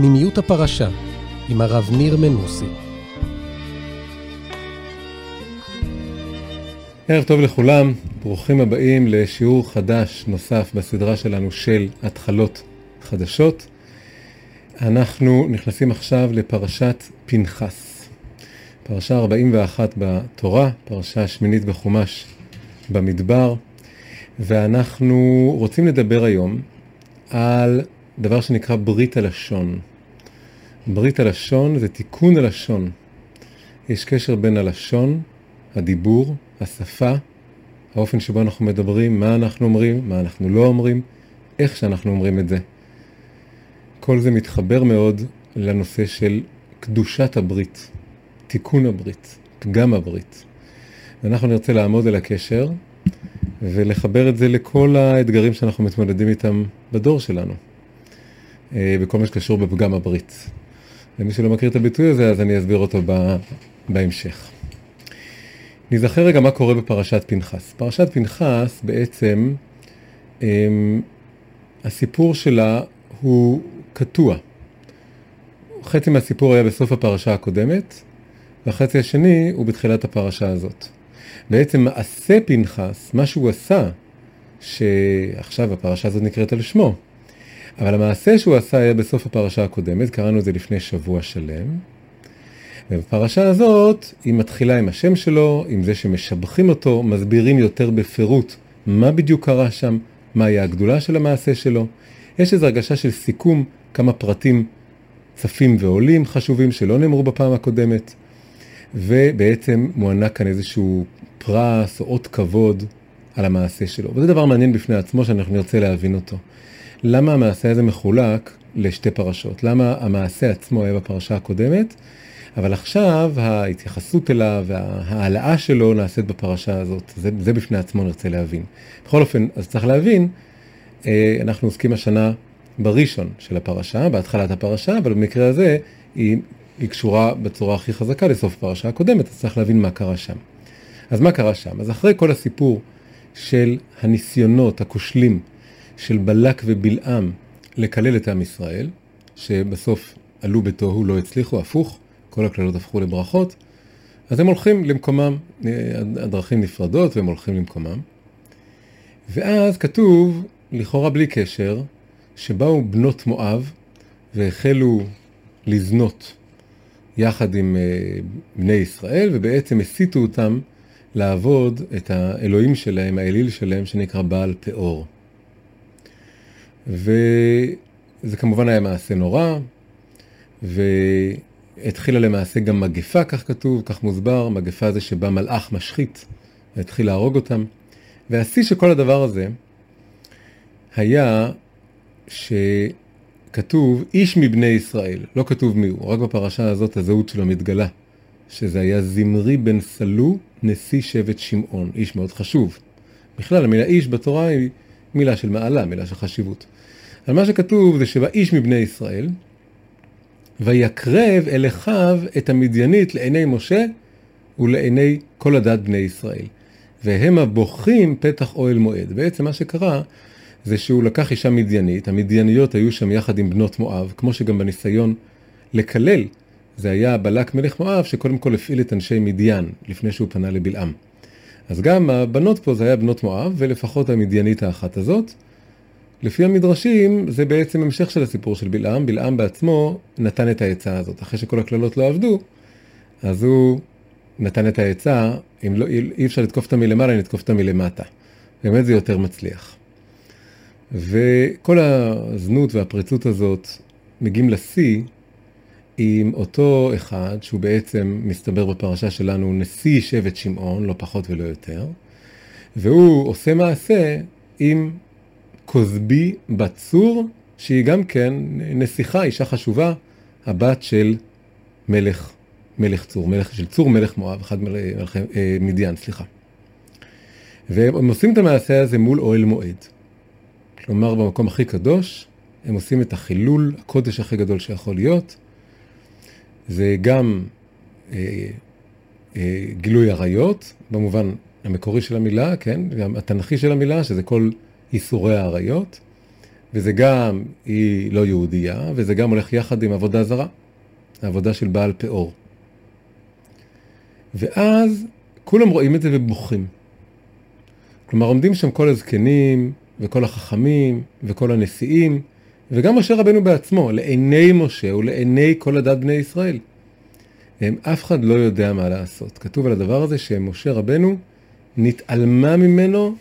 פנימיות הפרשה עם הרב ניר מנוסי. ערב טוב לכולם, ברוכים הבאים לשיעור חדש נוסף בסדרה שלנו של התחלות חדשות. אנחנו נכנסים עכשיו לפרשת פנחס. פרשה 41 בתורה, פרשה שמינית בחומש במדבר, ואנחנו רוצים לדבר היום על דבר שנקרא ברית הלשון. ברית הלשון זה תיקון הלשון. יש קשר בין הלשון, הדיבור, השפה, האופן שבו אנחנו מדברים, מה אנחנו אומרים, מה אנחנו לא אומרים, איך שאנחנו אומרים את זה. כל זה מתחבר מאוד לנושא של קדושת הברית, תיקון הברית, פגם הברית. ואנחנו נרצה לעמוד על הקשר ולחבר את זה לכל האתגרים שאנחנו מתמודדים איתם בדור שלנו, בכל מה שקשור בפגם הברית. למי שלא מכיר את הביטוי הזה, אז אני אסביר אותו בהמשך. נזכר רגע מה קורה בפרשת פנחס. פרשת פנחס בעצם, אמ, הסיפור שלה הוא קטוע. חצי מהסיפור היה בסוף הפרשה הקודמת, והחצי השני הוא בתחילת הפרשה הזאת. בעצם מעשה פנחס, מה שהוא עשה, שעכשיו הפרשה הזאת נקראת על שמו, אבל המעשה שהוא עשה היה בסוף הפרשה הקודמת, קראנו את זה לפני שבוע שלם, ובפרשה הזאת היא מתחילה עם השם שלו, עם זה שמשבחים אותו, מסבירים יותר בפירוט מה בדיוק קרה שם, מהי הגדולה של המעשה שלו. יש איזו הרגשה של סיכום, כמה פרטים צפים ועולים חשובים שלא נאמרו בפעם הקודמת, ובעצם מוענק כאן איזשהו פרס או אות כבוד על המעשה שלו. וזה דבר מעניין בפני עצמו שאנחנו נרצה להבין אותו. למה המעשה הזה מחולק לשתי פרשות? למה המעשה עצמו היה בפרשה הקודמת? אבל עכשיו ההתייחסות אליו וההעלאה שלו נעשית בפרשה הזאת. זה, זה בפני עצמו נרצה להבין. בכל אופן, אז צריך להבין, אה, אנחנו עוסקים השנה בראשון של הפרשה, בהתחלת הפרשה, אבל במקרה הזה היא, היא קשורה בצורה הכי חזקה לסוף הפרשה הקודמת, אז צריך להבין מה קרה שם. אז מה קרה שם? אז אחרי כל הסיפור של הניסיונות הכושלים של בלק ובלעם לקלל את עם ישראל, שבסוף עלו בתוהו, לא הצליחו, הפוך, כל הקללות הפכו לברכות, אז הם הולכים למקומם, הדרכים נפרדות והם הולכים למקומם. ואז כתוב, לכאורה בלי קשר, שבאו בנות מואב והחלו לזנות יחד עם אה, בני ישראל, ובעצם הסיתו אותם לעבוד את האלוהים שלהם, האליל שלהם, שנקרא בעל פאור. וזה כמובן היה מעשה נורא, והתחילה למעשה גם מגפה, כך כתוב, כך מוסבר, מגפה זה שבה מלאך משחית, והתחיל להרוג אותם. והשיא של כל הדבר הזה היה שכתוב איש מבני ישראל, לא כתוב מי הוא, רק בפרשה הזאת הזהות שלו מתגלה, שזה היה זמרי בן סלו, נשיא שבט שמעון, איש מאוד חשוב. בכלל, המילה איש בתורה היא מילה של מעלה, מילה של חשיבות. אבל מה שכתוב זה שבאיש מבני ישראל, ויקרב אל אחיו את המדיינית לעיני משה ולעיני כל הדת בני ישראל. והם הבוכים פתח אוהל מועד. בעצם מה שקרה זה שהוא לקח אישה מדיינית, המדייניות היו שם יחד עם בנות מואב, כמו שגם בניסיון לקלל, זה היה בלק מלך מואב שקודם כל הפעיל את אנשי מדיין, לפני שהוא פנה לבלעם. אז גם הבנות פה זה היה בנות מואב, ולפחות המדיינית האחת הזאת. לפי המדרשים זה בעצם המשך של הסיפור של בלעם, בלעם בעצמו נתן את העצה הזאת. אחרי שכל הקללות לא עבדו, אז הוא נתן את העצה, אם לא, אי אפשר לתקוף אותה מלמעלה, נתקוף אותה מלמטה. באמת זה יותר מצליח. וכל הזנות והפריצות הזאת מגיעים לשיא עם אותו אחד שהוא בעצם מסתבר בפרשה שלנו נשיא שבט שמעון, לא פחות ולא יותר, והוא עושה מעשה עם כוזבי בת צור, שהיא גם כן נסיכה, אישה חשובה, הבת של מלך, מלך צור, מלך של צור מלך מואב, אחד מלך, אה, מדיין, סליחה. והם עושים את המעשה הזה מול אוהל מועד. כלומר, במקום הכי קדוש, הם עושים את החילול, הקודש הכי גדול שיכול להיות. זה גם אה, אה, גילוי עריות, במובן המקורי של המילה, כן, גם התנכי של המילה, שזה כל איסורי העריות, וזה גם, היא לא יהודייה, וזה גם הולך יחד עם עבודה זרה, העבודה של בעל פאור. ואז כולם רואים את זה ובוכים. כלומר, עומדים שם כל הזקנים, וכל החכמים, וכל הנשיאים, וגם משה רבנו בעצמו, לעיני משה ולעיני כל הדת בני ישראל. הם, אף אחד לא יודע מה לעשות. כתוב על הדבר הזה שמשה רבנו נתעלמה ממנו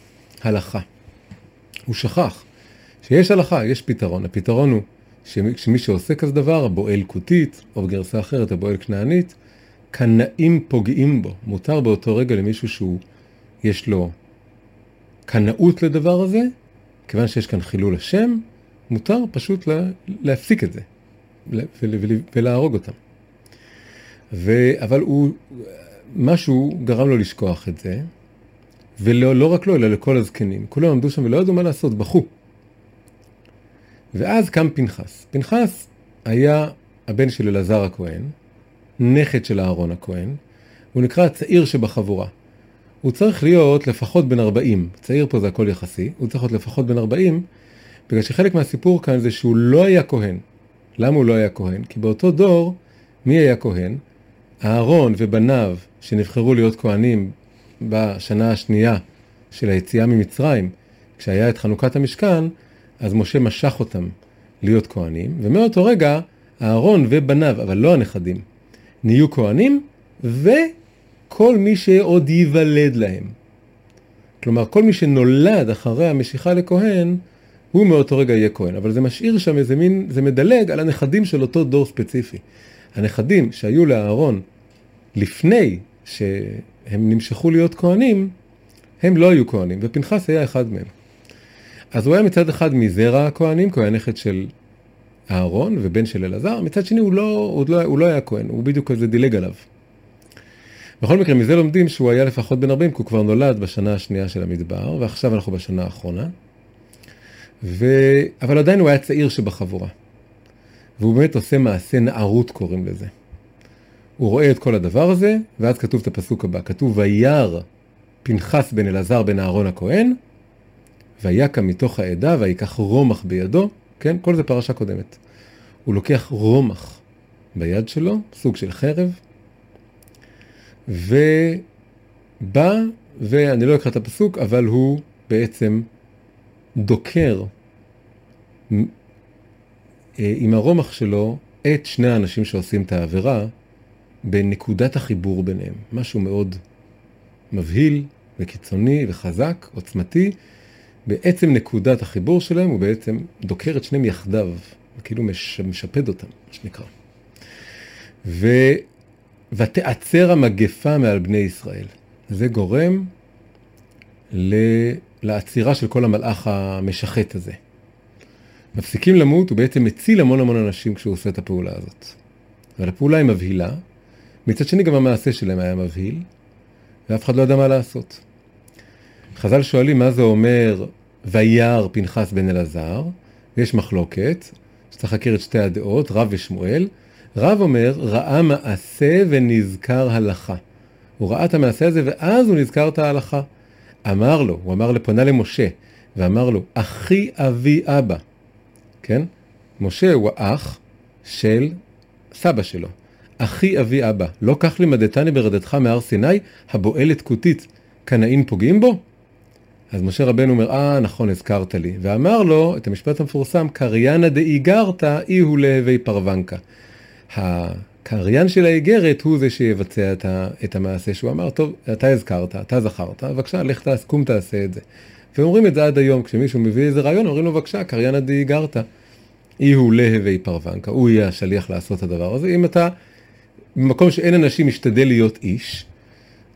הלכה. הוא שכח שיש הלכה, יש פתרון. הפתרון הוא שמי שעושה כזה דבר, הבועל כותית, או בגרסה אחרת, הבועל כנענית, קנאים פוגעים בו. מותר באותו רגע למישהו שהוא, יש לו קנאות לדבר הזה, כיוון שיש כאן חילול השם, מותר פשוט לה, להפסיק את זה ולהרוג אותם. ו, אבל הוא, משהו גרם לו לשכוח את זה, ולא לא רק לו, אלא לכל הזקנים. כולם עמדו שם ולא ידעו מה לעשות, בכו. ואז קם פנחס. פנחס היה הבן של אלעזר הכהן, נכד של אהרון הכהן, הוא נקרא הצעיר שבחבורה. הוא צריך להיות לפחות בן 40, צעיר פה זה הכל יחסי, הוא צריך להיות לפחות בן 40, בגלל שחלק מהסיפור כאן זה שהוא לא היה כהן. למה הוא לא היה כהן? כי באותו דור, מי היה כהן? אהרון ובניו שנבחרו להיות כהנים בשנה השנייה של היציאה ממצרים, כשהיה את חנוכת המשכן, אז משה משך אותם להיות כהנים, ומאותו רגע אהרון ובניו, אבל לא הנכדים, נהיו כהנים, וכל מי שעוד ייוולד להם. כלומר, כל מי שנולד אחרי המשיכה לכהן, הוא מאותו רגע יהיה כהן. אבל זה משאיר שם איזה מין, זה מדלג על הנכדים של אותו דור ספציפי. הנכדים שהיו לאהרון לפני שהם נמשכו להיות כהנים, הם לא היו כהנים, ופנחס היה אחד מהם. אז הוא היה מצד אחד מזרע הכהנים, כי הוא היה נכד של אהרון ובן של אלעזר, מצד שני הוא לא, הוא לא, הוא לא היה כהן, הוא בדיוק כזה דילג עליו. בכל מקרה, מזה לומדים שהוא היה לפחות בן 40, כי הוא כבר נולד בשנה השנייה של המדבר, ועכשיו אנחנו בשנה האחרונה. ו... אבל עדיין הוא היה צעיר שבחבורה. והוא באמת עושה מעשה נערות, קוראים לזה. הוא רואה את כל הדבר הזה, ואז כתוב את הפסוק הבא, כתוב וירא פנחס בן אלעזר בן אהרון הכהן, ויקם מתוך העדה ויקח רומח בידו, כן? כל זה פרשה קודמת. הוא לוקח רומח ביד שלו, סוג של חרב, ובא, ואני לא אקרא את הפסוק, אבל הוא בעצם דוקר אה, עם הרומח שלו את שני האנשים שעושים את העבירה בנקודת החיבור ביניהם. משהו מאוד מבהיל וקיצוני וחזק, עוצמתי. בעצם נקודת החיבור שלהם הוא בעצם דוקר את שניהם יחדיו, וכאילו מש, משפד אותם, מה שנקרא. ו... ותעצר המגפה מעל בני ישראל. זה גורם ל... לעצירה של כל המלאך המשחט הזה. מפסיקים למות, הוא בעצם מציל המון המון אנשים כשהוא עושה את הפעולה הזאת. אבל הפעולה היא מבהילה, מצד שני גם המעשה שלהם היה מבהיל, ואף אחד לא ידע מה לעשות. חז"ל שואלים מה זה אומר וירא פנחס בן אלעזר, ויש מחלוקת, שצריך להכיר את שתי הדעות, רב ושמואל. רב אומר, ראה מעשה ונזכר הלכה. הוא ראה את המעשה הזה ואז הוא נזכר את ההלכה. אמר לו, הוא אמר לפונה למשה, ואמר לו, אחי אבי אבא, כן? משה הוא האח של סבא שלו. אחי אבי אבא, לא כך לימדתני ברדתך מהר סיני, הבועלת כותית, קנאים פוגעים בו? אז משה רבנו אומר, אה, נכון, הזכרת לי. ואמר לו את המשפט המפורסם, קריינא דאיגרתא אי הוא להווי פרוונקה. הקריין של האיגרת הוא זה שיבצע את, ה, את המעשה שהוא אמר, טוב, אתה הזכרת, אתה זכרת, בבקשה, לך תעש, קום תעשה את זה. ואומרים את זה עד היום, כשמישהו מביא איזה רעיון, אומרים לו, בבקשה, קריינא דאיגרתא. אי הוא להווי פרוונקה, הוא יהיה השליח לעשות את הדבר הזה. אם אתה, במקום שאין אנשים, משתדל להיות איש,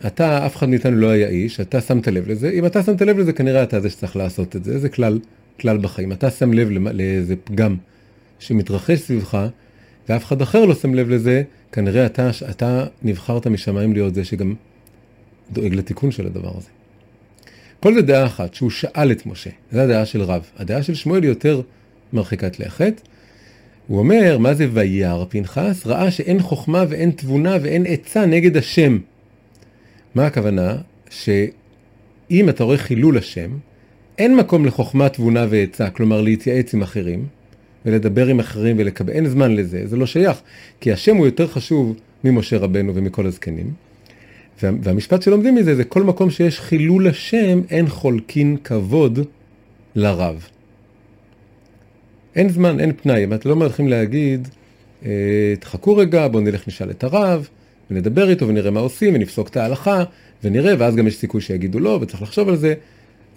אתה, אף אחד מאיתנו לא היה איש, אתה שמת לב לזה, אם אתה שמת לב לזה, כנראה אתה זה שצריך לעשות את זה, זה כלל, כלל בחיים. אתה שם לב לאיזה פגם שמתרחש סביבך, ואף אחד אחר לא שם לב לזה, כנראה אתה, אתה נבחרת משמיים להיות זה שגם דואג לתיקון של הדבר הזה. כל זה דעה אחת, שהוא שאל את משה, זו הדעה של רב. הדעה של שמואל היא יותר מרחיקת לכת. הוא אומר, מה זה וירא פנחס? ראה שאין חוכמה ואין תבונה ואין עצה נגד השם. מה הכוונה? שאם אתה רואה חילול השם, אין מקום לחוכמה, תבונה ועצה, כלומר להתייעץ עם אחרים, ולדבר עם אחרים ולקבל, אין זמן לזה, זה לא שייך, כי השם הוא יותר חשוב ממשה רבנו ומכל הזקנים. והמשפט שלומדים מזה זה כל מקום שיש חילול השם, אין חולקין כבוד לרב. אין זמן, אין פנאי, אם אתם לא מתחילים להגיד, אה, תחכו רגע, בואו נלך נשאל את הרב, ונדבר איתו ונראה מה עושים, ונפסוק את ההלכה, ונראה, ואז גם יש סיכוי שיגידו לא, וצריך לחשוב על זה,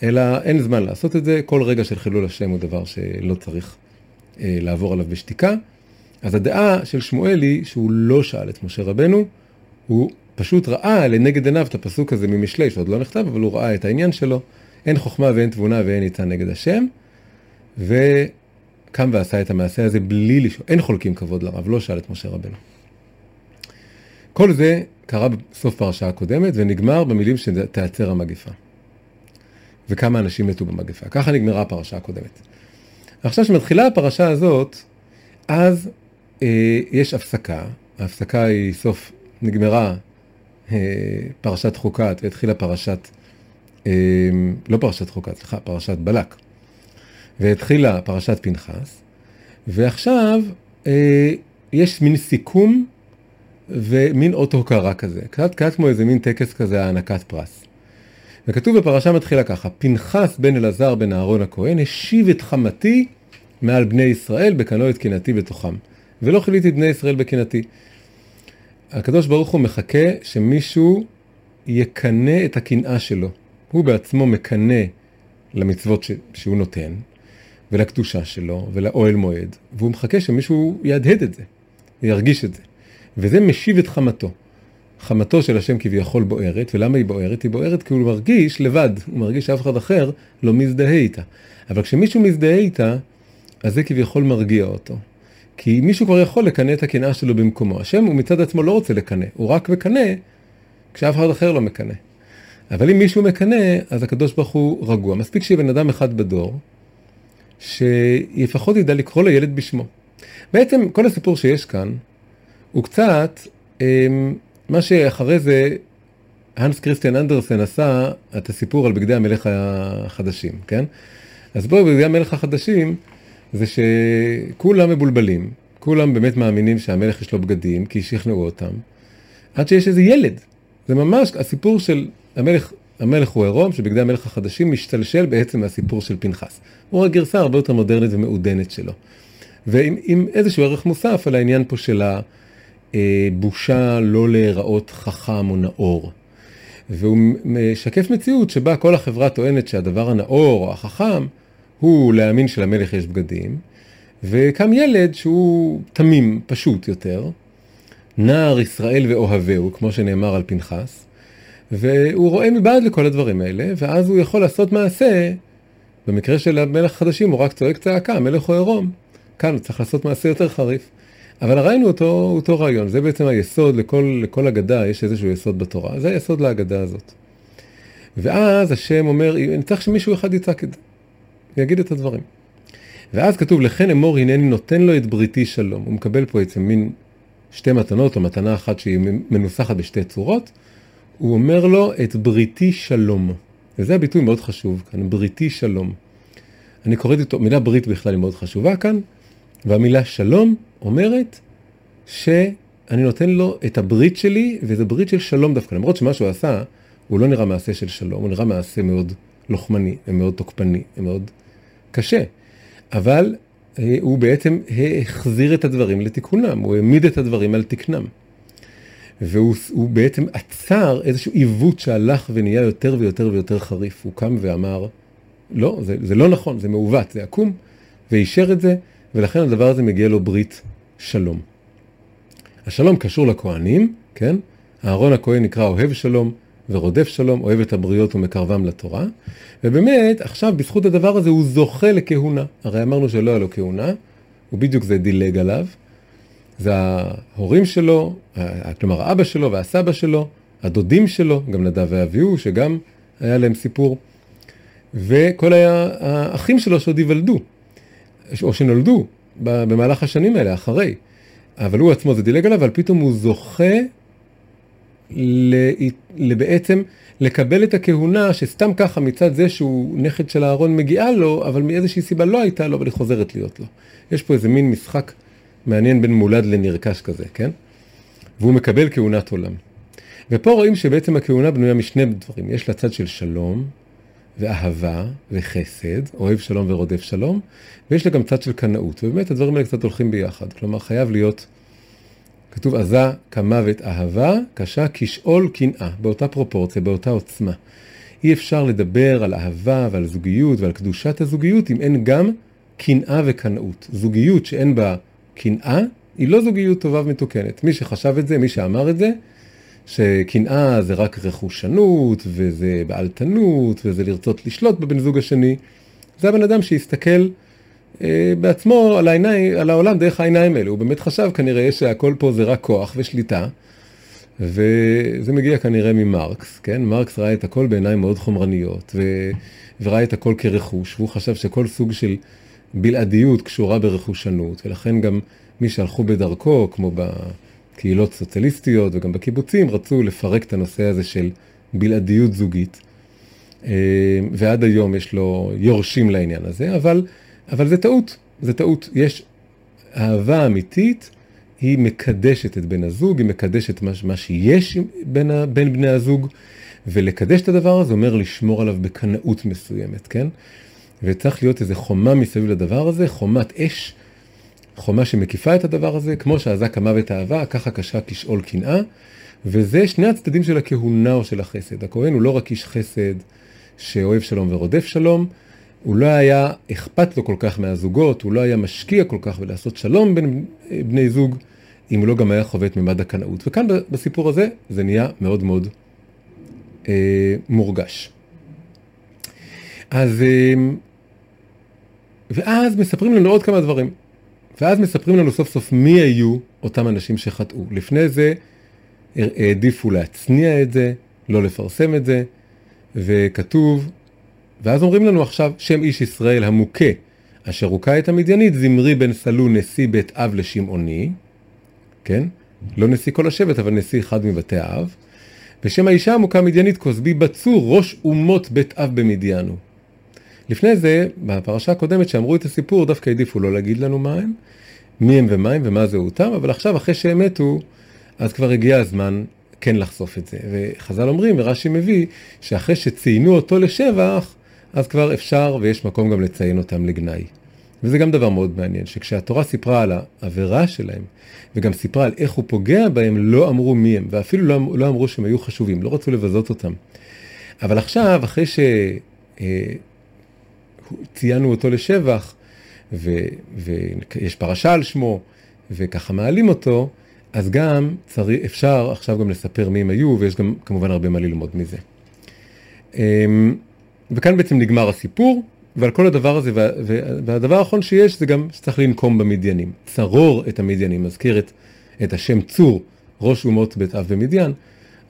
אלא אין זמן לעשות את זה, כל רגע של חילול השם הוא דבר שלא צריך לעבור עליו בשתיקה. אז הדעה של שמואל היא שהוא לא שאל את משה רבנו, הוא פשוט ראה לנגד עיניו את הפסוק הזה ממשלי, שעוד לא נכתב, אבל הוא ראה את העניין שלו, אין חוכמה ואין תבונה ואין ניתן נגד השם, וקם ועשה את המעשה הזה בלי לשאול, אין חולקים כבוד לרב, לא שאל את משה רבנו. כל זה קרה בסוף פרשה הקודמת ונגמר במילים שתעצר המגפה. וכמה אנשים מתו במגפה. ככה נגמרה הפרשה הקודמת. עכשיו שמתחילה הפרשה הזאת, אז אה, יש הפסקה, ההפסקה היא סוף, נגמרה אה, פרשת חוקת והתחילה פרשת, אה, לא פרשת חוקת, סליחה, פרשת בלק. והתחילה פרשת פנחס, ועכשיו אה, יש מין סיכום ומין אות הוקרה כזה, קצת, קצת כמו איזה מין טקס כזה הענקת פרס. וכתוב בפרשה מתחילה ככה, פנחס בן אלעזר בן אהרון הכהן השיב את חמתי מעל בני ישראל בקנו את קנאתי בתוכם. ולא חיליתי את בני ישראל בקנאתי. הקדוש ברוך הוא מחכה שמישהו יקנא את הקנאה שלו. הוא בעצמו מקנא למצוות ש... שהוא נותן, ולקדושה שלו, ולאוהל מועד, והוא מחכה שמישהו יהדהד את זה, ירגיש את זה. וזה משיב את חמתו. חמתו של השם כביכול בוערת, ולמה היא בוערת? היא בוערת כי הוא מרגיש לבד, הוא מרגיש שאף אחד אחר לא מזדהה איתה. אבל כשמישהו מזדהה איתה, אז זה כביכול מרגיע אותו. כי מישהו כבר יכול לקנא את הקנאה שלו במקומו. השם הוא מצד עצמו לא רוצה לקנא, הוא רק מקנא כשאף אחד אחר לא מקנא. אבל אם מישהו מקנא, אז הקדוש ברוך הוא רגוע. מספיק שיהיה בן אדם אחד בדור, שלפחות ידע לקרוא לילד בשמו. בעצם כל הסיפור שיש כאן, הוא קצת, אמ, מה שאחרי זה הנס קריסטיאן אנדרסן עשה את הסיפור על בגדי המלך החדשים, כן? אז בואו, בגדי המלך החדשים, זה שכולם מבולבלים, כולם באמת מאמינים שהמלך יש לו בגדים, כי שכנעו אותם, עד שיש איזה ילד. זה ממש הסיפור של המלך, המלך הוא עירום, שבגדי המלך החדשים משתלשל בעצם מהסיפור של פנחס. הוא הגרסה הרבה יותר מודרנית ומעודנת שלו. ועם איזשהו ערך מוסף על העניין פה של הבושה לא להיראות חכם או נאור. והוא משקף מציאות שבה כל החברה טוענת שהדבר הנאור או החכם הוא להאמין שלמלך יש בגדים, וקם ילד שהוא תמים, פשוט יותר, נער ישראל ואוהביהו, כמו שנאמר על פנחס, והוא רואה מבעד לכל הדברים האלה, ואז הוא יכול לעשות מעשה, במקרה של המלך החדשים הוא רק צועק צעקה, המלך הוא עירום. כאן הוא צריך לעשות מעשה יותר חריף. אבל הרעיון הוא אותו, אותו רעיון, זה בעצם היסוד לכל, לכל אגדה, יש איזשהו יסוד בתורה, זה היסוד להגדה הזאת. ואז השם אומר, אני צריך שמישהו אחד יצעק את זה. ויגיד את הדברים. ואז כתוב, לכן אמור הנני נותן לו את בריתי שלום. הוא מקבל פה בעצם מין שתי מתנות, או מתנה אחת שהיא מנוסחת בשתי צורות. הוא אומר לו את בריתי שלום. וזה הביטוי מאוד חשוב כאן, בריתי שלום. אני קוראת איתו, מילה ברית בכלל היא מאוד חשובה כאן, והמילה שלום אומרת שאני נותן לו את הברית שלי, וזה ברית של שלום דווקא. למרות שמה שהוא עשה, הוא לא נראה מעשה של שלום, הוא נראה מעשה מאוד לוחמני ומאוד תוקפני ומאוד קשה, אבל אה, הוא בעצם החזיר את הדברים לתיקונם, הוא העמיד את הדברים על תקנם. והוא בעצם עצר איזשהו עיוות שהלך ונהיה יותר ויותר ויותר חריף. הוא קם ואמר, לא, זה, זה לא נכון, זה מעוות, זה עקום, ואישר את זה, ולכן הדבר הזה מגיע לו ברית שלום. השלום קשור לכהנים, כן? אהרון הכהן נקרא אוהב שלום, ורודף שלום, אוהב את הבריות ומקרבם לתורה. ובאמת, עכשיו בזכות הדבר הזה הוא זוכה לכהונה. הרי אמרנו שלא היה לו כהונה, הוא בדיוק זה דילג עליו. זה ההורים שלו, כלומר האבא שלו והסבא שלו, הדודים שלו, גם נדב ואביהו, שגם היה להם סיפור. וכל האחים שלו שעוד ייוולדו, או שנולדו במהלך השנים האלה, אחרי. אבל הוא עצמו זה דילג עליו, אבל פתאום הוא זוכה בעצם לקבל את הכהונה שסתם ככה מצד זה שהוא נכד של אהרון מגיעה לו, אבל מאיזושהי סיבה לא הייתה לו, אבל היא חוזרת להיות לו. יש פה איזה מין משחק מעניין בין מולד לנרכש כזה, כן? והוא מקבל כהונת עולם. ופה רואים שבעצם הכהונה בנויה משני דברים. יש לה צד של שלום ואהבה וחסד, אוהב שלום ורודף שלום, ויש לה גם צד של קנאות. ובאמת הדברים האלה קצת הולכים ביחד. כלומר, חייב להיות, כתוב עזה כמוות אהבה, קשה כשאול קנאה, באותה פרופורציה, באותה עוצמה. אי אפשר לדבר על אהבה ועל זוגיות ועל קדושת הזוגיות אם אין גם קנאה וקנאות. זוגיות שאין בה קנאה, היא לא זוגיות טובה ומתוקנת. מי שחשב את זה, מי שאמר את זה, שקנאה זה רק רכושנות, וזה בעלתנות, וזה לרצות לשלוט בבן זוג השני, זה הבן אדם שהסתכל אה, בעצמו על, העיני, על העולם דרך העיניים האלה. הוא באמת חשב כנראה שהכל פה זה רק כוח ושליטה, וזה מגיע כנראה ממרקס, כן? מרקס ראה את הכל בעיניים מאוד חומרניות, ו... וראה את הכל כרכוש, והוא חשב שכל סוג של בלעדיות קשורה ברכושנות, ולכן גם מי שהלכו בדרכו, כמו בקהילות סוציאליסטיות וגם בקיבוצים, רצו לפרק את הנושא הזה של בלעדיות זוגית. אה, ועד היום יש לו יורשים לעניין הזה, אבל, אבל זה טעות, זה טעות. יש אהבה אמיתית, היא מקדשת את בן הזוג, היא מקדשת מה, מה שיש בין, בין בני הזוג, ולקדש את הדבר הזה אומר לשמור עליו בקנאות מסוימת, כן? וצריך להיות איזה חומה מסביב לדבר הזה, חומת אש, חומה שמקיפה את הדבר הזה, כמו שאזק המוות אהבה, ככה קשה כשאול קנאה, וזה שני הצדדים של הכהונה או של החסד. הכהן הוא לא רק איש חסד שאוהב שלום ורודף שלום, הוא לא היה אכפת לו כל כך מהזוגות, הוא לא היה משקיע כל כך בלעשות שלום בין בני זוג, אם הוא לא גם היה חווה את ממד הקנאות. וכאן בסיפור הזה זה נהיה מאוד מאוד אה, מורגש. אז, אה, ואז מספרים לנו עוד כמה דברים. ואז מספרים לנו סוף סוף מי היו אותם אנשים שחטאו. לפני זה העדיפו להצניע את זה, לא לפרסם את זה, וכתוב, ואז אומרים לנו עכשיו, שם איש ישראל המוכה, אשר הוכה את המדיינית, זמרי בן סלו נשיא בית אב לשמעוני, כן? לא נשיא כל השבט, אבל נשיא אחד מבתי האב. ושם האישה המוכה המדיינית, כוסבי בצור, ראש אומות בית אב במדיינו. לפני זה, בפרשה הקודמת שאמרו את הסיפור, דווקא העדיפו לא להגיד לנו מה הם, מי הם ומה הם ומה זהותם, אבל עכשיו, אחרי שהם מתו, אז כבר הגיע הזמן כן לחשוף את זה. וחז"ל אומרים, ורש"י מביא, שאחרי שציינו אותו לשבח, אז כבר אפשר ויש מקום גם לציין אותם לגנאי. וזה גם דבר מאוד מעניין, שכשהתורה סיפרה על העבירה שלהם, וגם סיפרה על איך הוא פוגע בהם, לא אמרו מי הם, ואפילו לא, לא אמרו שהם היו חשובים, לא רצו לבזות אותם. אבל עכשיו, אחרי ש... ציינו אותו לשבח, ו, ויש פרשה על שמו, וככה מעלים אותו, אז גם צריך, אפשר עכשיו גם לספר מי הם היו, ויש גם כמובן הרבה מה ללמוד מזה. אמ, וכאן בעצם נגמר הסיפור, ועל כל הדבר הזה, והדבר האחרון שיש זה גם שצריך לנקום במדיינים. צרור את המדיינים, מזכיר את, את השם צור, ראש אומות בית אב במדיין,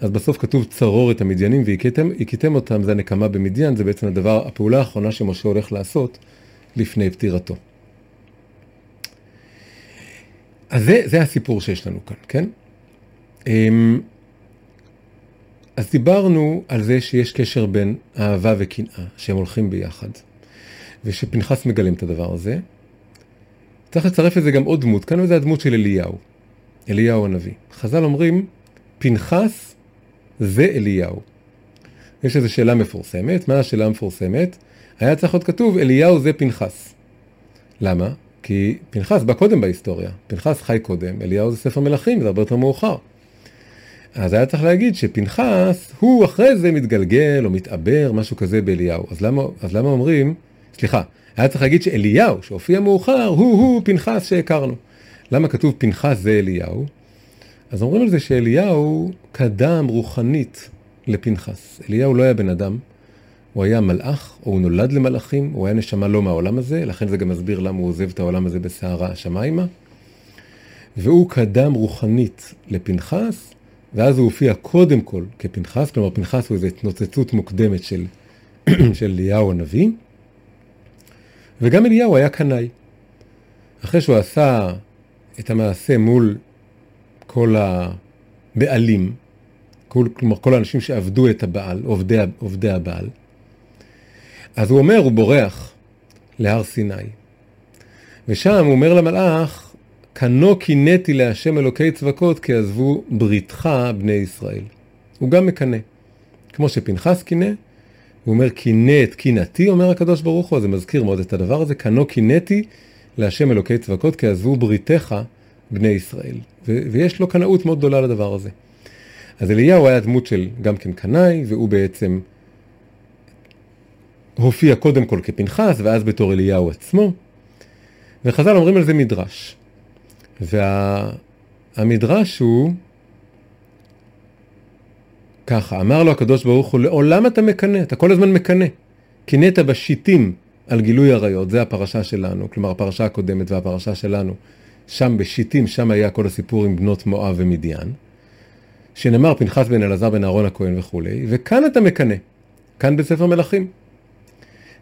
אז בסוף כתוב צרור את המדיינים והכיתם אותם, זה הנקמה במדיין, זה בעצם הדבר, הפעולה האחרונה שמשה הולך לעשות לפני פטירתו. אז זה, זה הסיפור שיש לנו כאן, כן? אמ, אז דיברנו על זה שיש קשר בין אהבה וקנאה, שהם הולכים ביחד, ושפנחס מגלם את הדבר הזה. צריך לצרף לזה גם עוד דמות, כאן זה הדמות של אליהו, אליהו הנביא. חז"ל אומרים, פנחס זה אליהו. יש איזו שאלה מפורסמת, מה השאלה המפורסמת? היה צריך להיות כתוב, אליהו זה פנחס. למה? כי פנחס בא קודם בהיסטוריה, פנחס חי קודם, אליהו זה ספר מלכים, זה הרבה יותר מאוחר. אז היה צריך להגיד שפנחס, הוא אחרי זה מתגלגל או מתעבר, משהו כזה באליהו. אז למה, אז למה אומרים, סליחה, היה צריך להגיד שאליהו, שהופיע מאוחר, הוא-הוא פנחס שהכרנו. למה כתוב פנחס זה אליהו? אז אומרים על זה שאליהו קדם רוחנית לפנחס. אליהו לא היה בן אדם, הוא היה מלאך, או הוא נולד למלאכים, הוא היה נשמה לא מהעולם הזה, לכן זה גם מסביר למה הוא עוזב את העולם הזה בסערה השמיימה. והוא קדם רוחנית לפנחס, ואז הוא הופיע קודם כל כפנחס, כלומר פנחס הוא איזו התנוצצות מוקדמת של, של אליהו הנביא, וגם אליהו היה קנאי. אחרי שהוא עשה את המעשה מול כל הבעלים, כלומר כל האנשים שעבדו את הבעל, עובדי, עובדי הבעל. אז הוא אומר, הוא בורח להר סיני. ושם הוא אומר למלאך, כנו קינאתי להשם אלוקי צבקות כי עזבו בריתך בני ישראל. הוא גם מקנא. כמו שפנחס קינא, הוא אומר קינא את קינאתי, אומר הקדוש ברוך הוא, זה מזכיר מאוד את הדבר הזה, כנו קינאתי להשם אלוקי צבקות כי עזבו בריתך בני ישראל. ו- ויש לו קנאות מאוד גדולה לדבר הזה. אז אליהו היה דמות של גם כן קנאי, והוא בעצם הופיע קודם כל כפנחס, ואז בתור אליהו עצמו. וחז"ל אומרים על זה מדרש. והמדרש וה... הוא ככה, אמר לו הקדוש ברוך הוא, לעולם אתה מקנא, אתה כל הזמן מקנא. קינאת בשיטים על גילוי עריות, זה הפרשה שלנו, כלומר הפרשה הקודמת והפרשה שלנו. שם בשיטים, שם היה כל הסיפור עם בנות מואב ומדיין. שנאמר פנחס בן אלעזר בן אהרון הכהן וכולי, וכאן אתה מקנא, כאן בספר מלכים.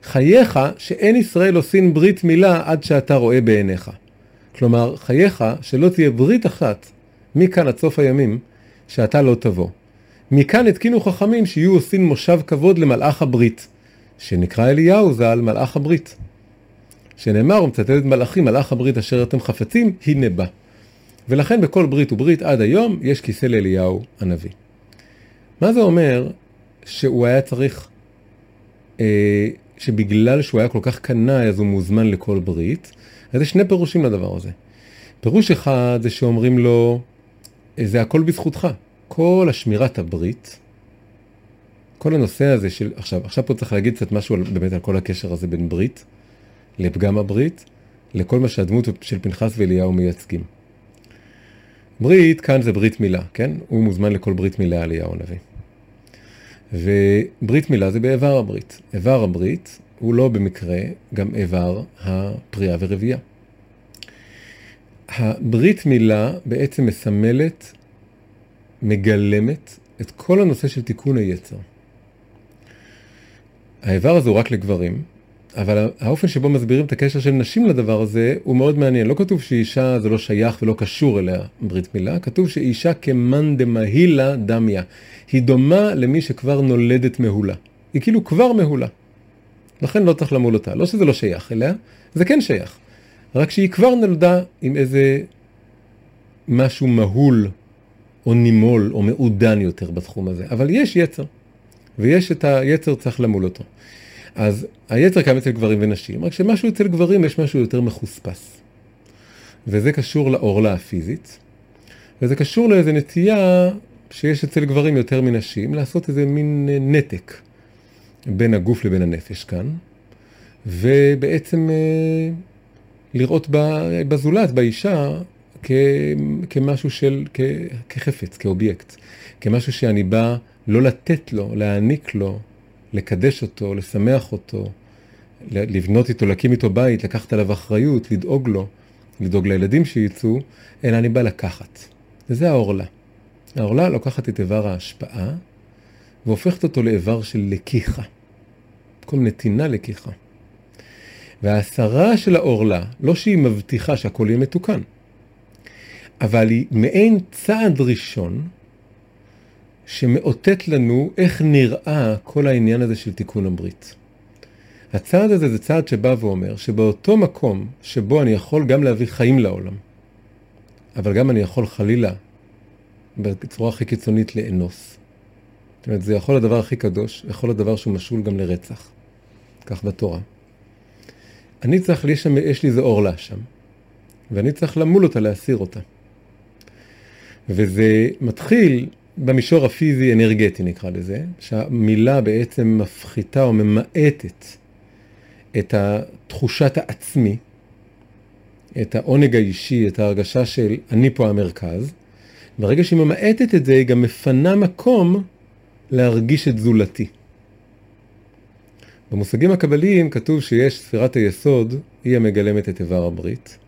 חייך שאין ישראל עושים ברית מילה עד שאתה רואה בעיניך. כלומר, חייך שלא תהיה ברית אחת מכאן עד סוף הימים שאתה לא תבוא. מכאן התקינו חכמים שיהיו עושים מושב כבוד למלאך הברית, שנקרא אליהו ז"ל מלאך הברית. שנאמר, הוא מצטט את מלאכים, מלאך הברית אשר אתם חפצים, הנה בא. ולכן בכל ברית וברית עד היום יש כיסא לאליהו הנביא. מה זה אומר שהוא היה צריך, אה, שבגלל שהוא היה כל כך קנאי אז הוא מוזמן לכל ברית? אז יש שני פירושים לדבר הזה. פירוש אחד זה שאומרים לו, זה הכל בזכותך. כל השמירת הברית, כל הנושא הזה של, עכשיו, עכשיו פה צריך להגיד קצת משהו על, באמת על כל הקשר הזה בין ברית לפגם הברית, לכל מה שהדמות של פנחס ואליהו מייצגים. ברית, כאן זה ברית מילה, כן? הוא מוזמן לכל ברית מילה אליהו הנביא. וברית מילה זה באיבר הברית. איבר הברית הוא לא במקרה גם איבר הפריאה ורבייה. הברית מילה בעצם מסמלת, מגלמת את כל הנושא של תיקון היצר. האיבר הזה הוא רק לגברים, אבל האופן שבו מסבירים את הקשר של נשים לדבר הזה הוא מאוד מעניין. לא כתוב שאישה זה לא שייך ולא קשור אליה ברית מילה, כתוב שאישה כמאן דמהילה דמיה. היא דומה למי שכבר נולדת מהולה. היא כאילו כבר מהולה. לכן לא צריך למול אותה. לא שזה לא שייך אליה, זה כן שייך. רק שהיא כבר נולדה עם איזה משהו מהול או נימול או מעודן יותר בתחום הזה. אבל יש יצר, ויש את היצר, צריך למול אותו. אז היצר קיים אצל גברים ונשים, רק שמשהו אצל גברים יש משהו יותר מחוספס. וזה קשור לעורלה הפיזית, וזה קשור לאיזו נטייה שיש אצל גברים יותר מנשים, לעשות איזה מין נתק בין הגוף לבין הנפש כאן, ובעצם אה, לראות בזולת, באישה, כמשהו של, כחפץ, כאובייקט, כמשהו שאני בא לא לתת לו, להעניק לו, לקדש אותו, לשמח אותו, לבנות איתו, להקים איתו בית, לקחת עליו אחריות, לדאוג לו, לדאוג לילדים שיצאו, אלא אני בא לקחת. וזה העורלה. העורלה לוקחת את איבר ההשפעה והופכת אותו לאיבר של לקיחה. במקום נתינה לקיחה. וההסרה של העורלה, לא שהיא מבטיחה שהכל יהיה מתוקן, אבל היא מעין צעד ראשון שמאותת לנו איך נראה כל העניין הזה של תיקון הברית. הצעד הזה זה צעד שבא ואומר שבאותו מקום שבו אני יכול גם להביא חיים לעולם, אבל גם אני יכול חלילה, בצורה הכי קיצונית, לאנוס. זאת אומרת, זה יכול הדבר הכי קדוש, יכול הדבר שהוא משול גם לרצח. כך בתורה. אני צריך, יש, שם, יש לי איזה עורלה שם, ואני צריך למול אותה, להסיר אותה. וזה מתחיל במישור הפיזי-אנרגטי נקרא לזה, שהמילה בעצם מפחיתה או ממעטת את תחושת העצמי, את העונג האישי, את ההרגשה של אני פה המרכז. ברגע שהיא ממעטת את זה, היא גם מפנה מקום להרגיש את זולתי. במושגים הקבליים כתוב שיש ספירת היסוד, היא המגלמת את איבר הברית.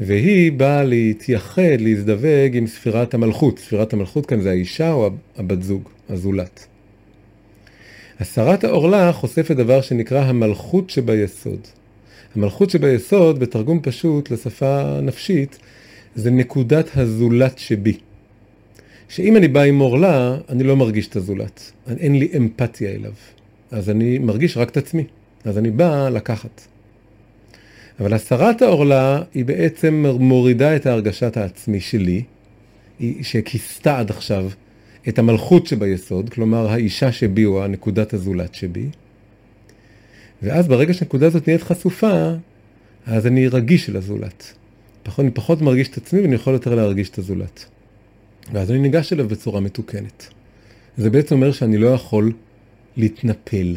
והיא באה להתייחד, להזדווג עם ספירת המלכות. ספירת המלכות כאן זה האישה או הבת זוג, הזולת. הסרת העורלה חושפת דבר שנקרא המלכות שביסוד. המלכות שביסוד, בתרגום פשוט לשפה נפשית, זה נקודת הזולת שבי. שאם אני בא עם עורלה, אני לא מרגיש את הזולת. אין לי אמפתיה אליו. אז אני מרגיש רק את עצמי. אז אני בא לקחת. אבל הסרת העורלה היא בעצם מורידה את ההרגשת העצמי שלי, שכיסתה עד עכשיו את המלכות שביסוד, כלומר האישה שבי או הנקודת הזולת שבי. ואז ברגע שהנקודה הזאת נהיית חשופה, אז אני רגיש של הזולת. פחות, אני פחות מרגיש את עצמי ואני יכול יותר להרגיש את הזולת. ואז אני ניגש אליו בצורה מתוקנת. זה בעצם אומר שאני לא יכול להתנפל,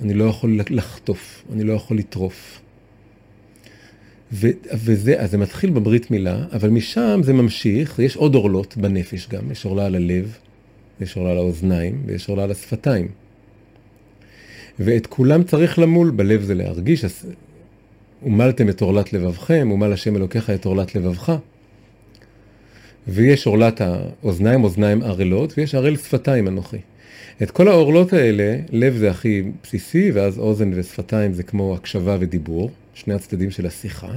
אני לא יכול לחטוף, אני לא יכול לטרוף. ו- וזה, אז זה מתחיל בברית מילה, אבל משם זה ממשיך, יש עוד עורלות בנפש גם, יש עורלה על הלב, יש עורלה על האוזניים, ויש עורלה על השפתיים. ואת כולם צריך למול, בלב זה להרגיש, ומלתם את עורלת לבבכם, ומל השם אלוקיך את עורלת לבבך. ויש עורלת האוזניים, אוזניים ערלות, ויש ערל שפתיים אנוכי. את כל העורלות האלה, לב זה הכי בסיסי, ואז אוזן ושפתיים זה כמו הקשבה ודיבור, שני הצדדים של השיחה.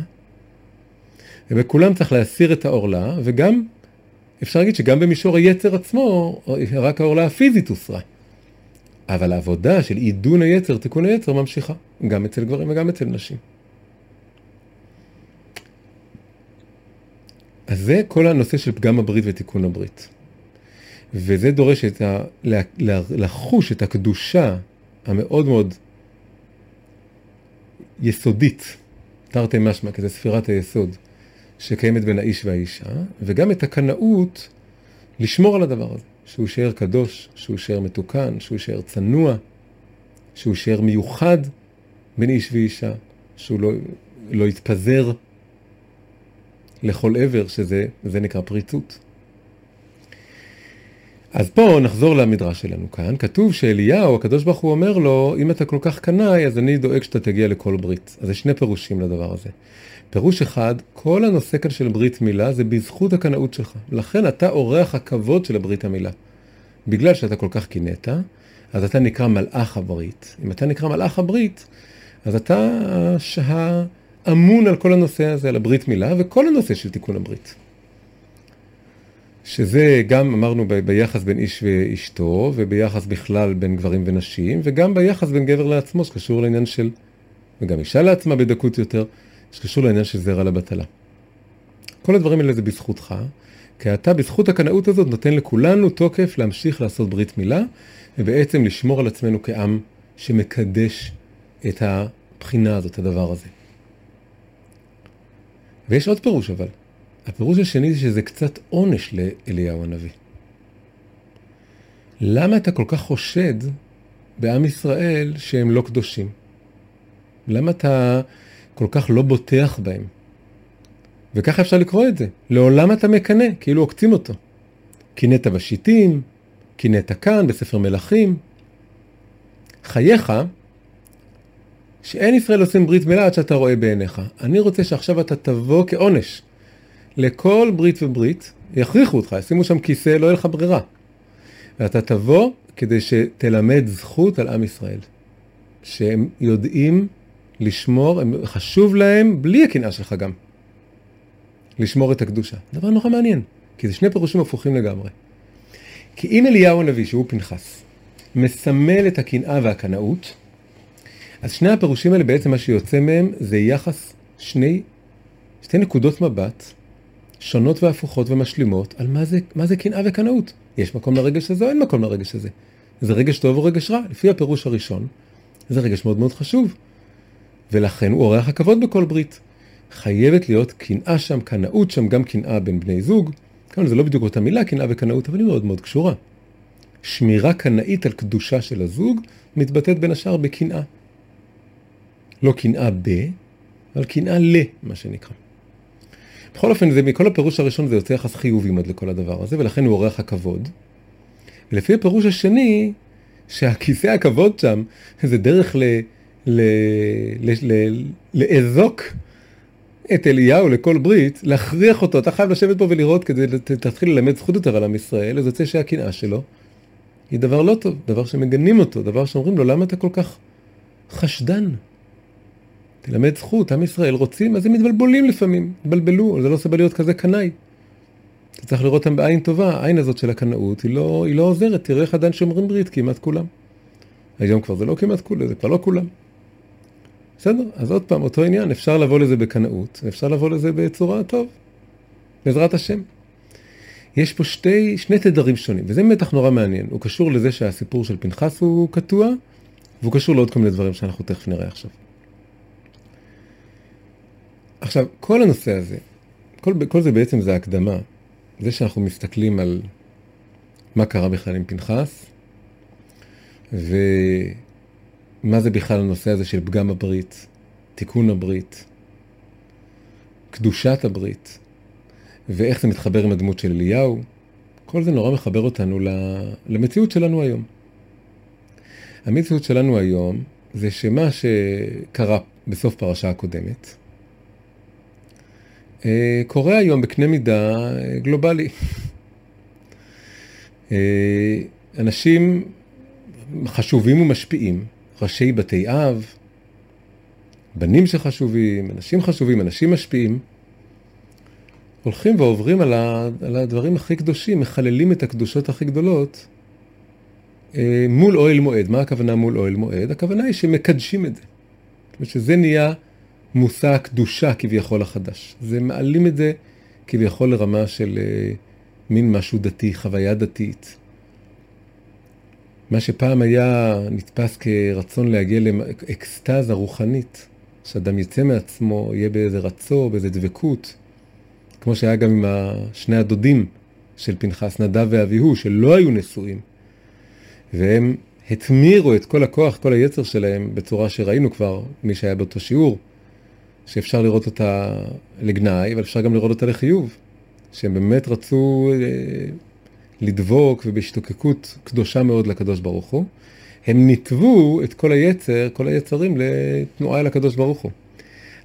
ובכולם צריך להסיר את העורלה, וגם, אפשר להגיד שגם במישור היצר עצמו, רק העורלה הפיזית הוסרה. אבל העבודה של עידון היצר, תיקון היצר, ממשיכה, גם אצל גברים וגם אצל נשים. אז זה כל הנושא של פגם הברית ותיקון הברית. וזה דורש את ה... לחוש את הקדושה המאוד מאוד יסודית, תרתי משמע, כי זה ספירת היסוד, שקיימת בין האיש והאישה, וגם את הקנאות לשמור על הדבר הזה, שהוא שער קדוש, שהוא שער מתוקן, שהוא שער צנוע, שהוא שער מיוחד בין איש ואישה, שהוא לא, לא יתפזר לכל עבר, שזה נקרא פריצות. אז פה נחזור למדרש שלנו כאן, כתוב שאליהו, הקדוש ברוך הוא אומר לו, אם אתה כל כך קנאי, אז אני דואג שאתה תגיע לכל ברית. אז יש שני פירושים לדבר הזה. פירוש אחד, כל הנושא כאן של ברית מילה זה בזכות הקנאות שלך. לכן אתה אורח הכבוד של הברית המילה. בגלל שאתה כל כך קינאת, אז אתה נקרא מלאך הברית. אם אתה נקרא מלאך הברית, אז אתה אמון על כל הנושא הזה, על הברית מילה, וכל הנושא של תיקון הברית. שזה גם אמרנו ב- ביחס בין איש ואשתו, וביחס בכלל בין גברים ונשים, וגם ביחס בין גבר לעצמו, שקשור לעניין של, וגם אישה לעצמה בדקות יותר, שקשור לעניין של זרע לבטלה. כל הדברים האלה זה בזכותך, כי אתה בזכות הקנאות הזאת נותן לכולנו תוקף להמשיך לעשות ברית מילה, ובעצם לשמור על עצמנו כעם שמקדש את הבחינה הזאת, הדבר הזה. ויש עוד פירוש אבל. הפירוש השני זה שזה קצת עונש לאליהו הנביא. למה אתה כל כך חושד בעם ישראל שהם לא קדושים? למה אתה כל כך לא בוטח בהם? וככה אפשר לקרוא את זה. לעולם אתה מקנא, כאילו עוקצים אותו. קינאת בשיטים, קינאת כאן, בספר מלכים. חייך, שאין ישראל עושים ברית מילה עד שאתה רואה בעיניך. אני רוצה שעכשיו אתה תבוא כעונש. לכל ברית וברית, יכריחו אותך, ישימו שם כיסא, לא יהיה לך ברירה. ואתה תבוא כדי שתלמד זכות על עם ישראל. שהם יודעים לשמור, הם, חשוב להם, בלי הקנאה שלך גם, לשמור את הקדושה. דבר נורא מעניין, כי זה שני פירושים הפוכים לגמרי. כי אם אליהו הנביא, שהוא פנחס, מסמל את הקנאה והקנאות, אז שני הפירושים האלה בעצם מה שיוצא מהם זה יחס שני, שתי נקודות מבט שונות והפוכות ומשלימות על מה זה, מה זה קנאה וקנאות. יש מקום לרגש הזה או אין מקום לרגש הזה. זה רגש טוב או רגש רע. לפי הפירוש הראשון, זה רגש מאוד מאוד חשוב. ולכן הוא אורח הכבוד בכל ברית. חייבת להיות קנאה שם, קנאות שם, גם קנאה בין בני זוג. כמובן זה לא בדיוק אותה מילה, קנאה וקנאות, אבל היא מאוד מאוד קשורה. שמירה קנאית על קדושה של הזוג מתבטאת בין השאר בקנאה. לא קנאה ב, אבל קנאה ל, מה שנקרא. בכל אופן, זה, מכל הפירוש הראשון זה יוצא יחס חיובי מאוד לכל הדבר הזה, ולכן הוא עורך הכבוד. ולפי הפירוש השני, שהכיסא הכבוד שם זה דרך ל... ל... ל... ל... לאזוק את אליהו לכל ברית, להכריח אותו, אתה חייב לשבת פה ולראות כדי להתחיל ללמד זכות יותר על עם ישראל, אז יוצא שהקנאה שלו היא דבר לא טוב, דבר שמגנים אותו, דבר שאומרים לו, למה אתה כל כך חשדן? תלמד זכות, עם ישראל רוצים, אז הם מתבלבלים לפעמים, התבלבלו, זה לא סיבה להיות כזה קנאי. צריך לראות אותם בעין טובה, העין הזאת של הקנאות היא לא, היא לא עוזרת, תראה איך עדיין שומרים ברית, כמעט כולם. היום כבר זה לא כמעט כולם, זה כבר לא כולם. בסדר, אז עוד פעם, אותו עניין, אפשר לבוא לזה בקנאות, אפשר לבוא לזה בצורה טוב, בעזרת השם. יש פה שתי, שני תדרים שונים, וזה מתח נורא מעניין. הוא קשור לזה שהסיפור של פנחס הוא קטוע, והוא קשור לעוד כל מיני דברים שאנחנו תכף נראה עכשיו. עכשיו, כל הנושא הזה, כל, כל זה בעצם זה הקדמה, זה שאנחנו מסתכלים על מה קרה בכלל עם פנחס, ומה זה בכלל הנושא הזה של פגם הברית, תיקון הברית, קדושת הברית, ואיך זה מתחבר עם הדמות של אליהו, כל זה נורא מחבר אותנו למציאות שלנו היום. המציאות שלנו היום זה שמה שקרה בסוף פרשה הקודמת, קורה היום בקנה מידה אה, גלובלי. אה, אנשים חשובים ומשפיעים, ראשי בתי אב, בנים שחשובים, אנשים חשובים, אנשים משפיעים, הולכים ועוברים על הדברים הכי קדושים, מחללים את הקדושות הכי גדולות מול אוהל מועד. מה הכוונה מול אוהל מועד? הכוונה היא שמקדשים את זה. זאת אומרת שזה נהיה מושא הקדושה כביכול החדש. זה מעלים את זה כביכול לרמה של uh, מין משהו דתי, חוויה דתית. מה שפעם היה נתפס כרצון להגיע לאקסטזה רוחנית, שאדם יצא מעצמו, יהיה באיזה רצו, באיזה דבקות, כמו שהיה גם עם שני הדודים של פנחס, נדב ואביהו, שלא היו נשואים, והם התמירו את כל הכוח, כל היצר שלהם, בצורה שראינו כבר, מי שהיה באותו שיעור, שאפשר לראות אותה לגנאי, אבל אפשר גם לראות אותה לחיוב. שהם באמת רצו אה, לדבוק ובהשתוקקות קדושה מאוד לקדוש ברוך הוא. הם ניתבו את כל היצר, כל היצרים לתנועה אל הקדוש ברוך הוא.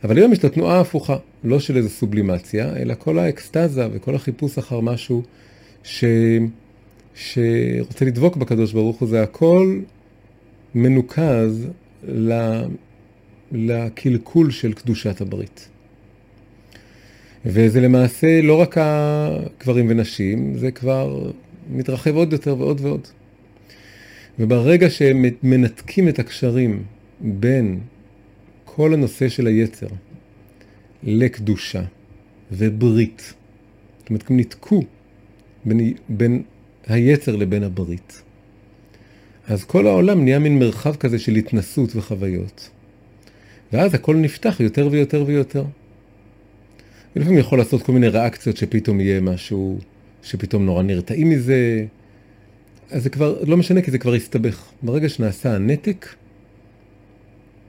אבל היום יש את התנועה ההפוכה, לא של איזו סובלימציה, אלא כל האקסטזה וכל החיפוש אחר משהו ש... שרוצה לדבוק בקדוש ברוך הוא, זה הכל מנוקז לקלקול של קדושת הברית. וזה למעשה לא רק הגברים ונשים, זה כבר מתרחב עוד יותר ועוד ועוד. וברגע שמנתקים את הקשרים בין כל הנושא של היצר לקדושה וברית, זאת אומרת, ניתקו בין, בין היצר לבין הברית, אז כל העולם נהיה מין מרחב כזה של התנסות וחוויות. ואז הכל נפתח יותר ויותר ויותר. ולפעמים יכול לעשות כל מיני ריאקציות שפתאום יהיה משהו שפתאום נורא נרתעים מזה. אז זה כבר, לא משנה כי זה כבר הסתבך. ברגע שנעשה הנתק,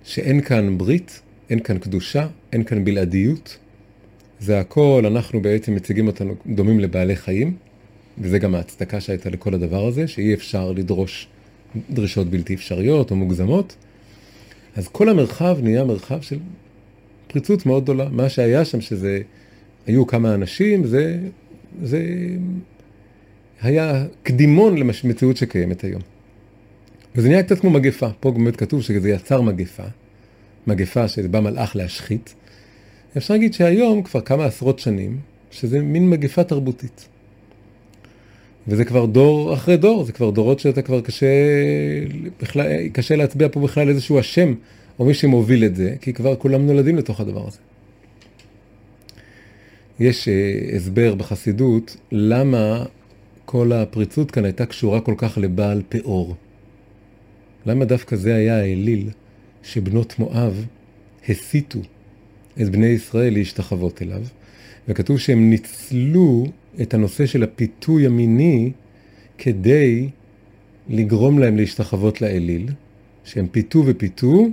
שאין כאן ברית, אין כאן קדושה, אין כאן בלעדיות, זה הכל, אנחנו בעצם מציגים אותנו דומים לבעלי חיים, וזה גם ההצדקה שהייתה לכל הדבר הזה, שאי אפשר לדרוש דרישות בלתי אפשריות או מוגזמות. אז כל המרחב נהיה מרחב של פריצות מאוד גדולה. מה שהיה שם, שזה, היו כמה אנשים, זה, זה היה קדימון למציאות שקיימת היום. וזה נהיה קצת כמו מגפה. פה באמת כתוב שזה יצר מגפה. מגפה שבא מלאך להשחית. אפשר להגיד שהיום, כבר כמה עשרות שנים, שזה מין מגפה תרבותית. וזה כבר דור אחרי דור, זה כבר דורות שאתה כבר קשה, בכלל, קשה להצביע פה בכלל איזשהו אשם, או מי שמוביל את זה, כי כבר כולם נולדים לתוך הדבר הזה. יש uh, הסבר בחסידות למה כל הפריצות כאן הייתה קשורה כל כך לבעל פאור. למה דווקא זה היה האליל שבנות מואב הסיתו את בני ישראל להשתחוות אליו, וכתוב שהם ניצלו את הנושא של הפיתוי המיני כדי לגרום להם להשתחוות לאליל, שהם פיתו ופיתו,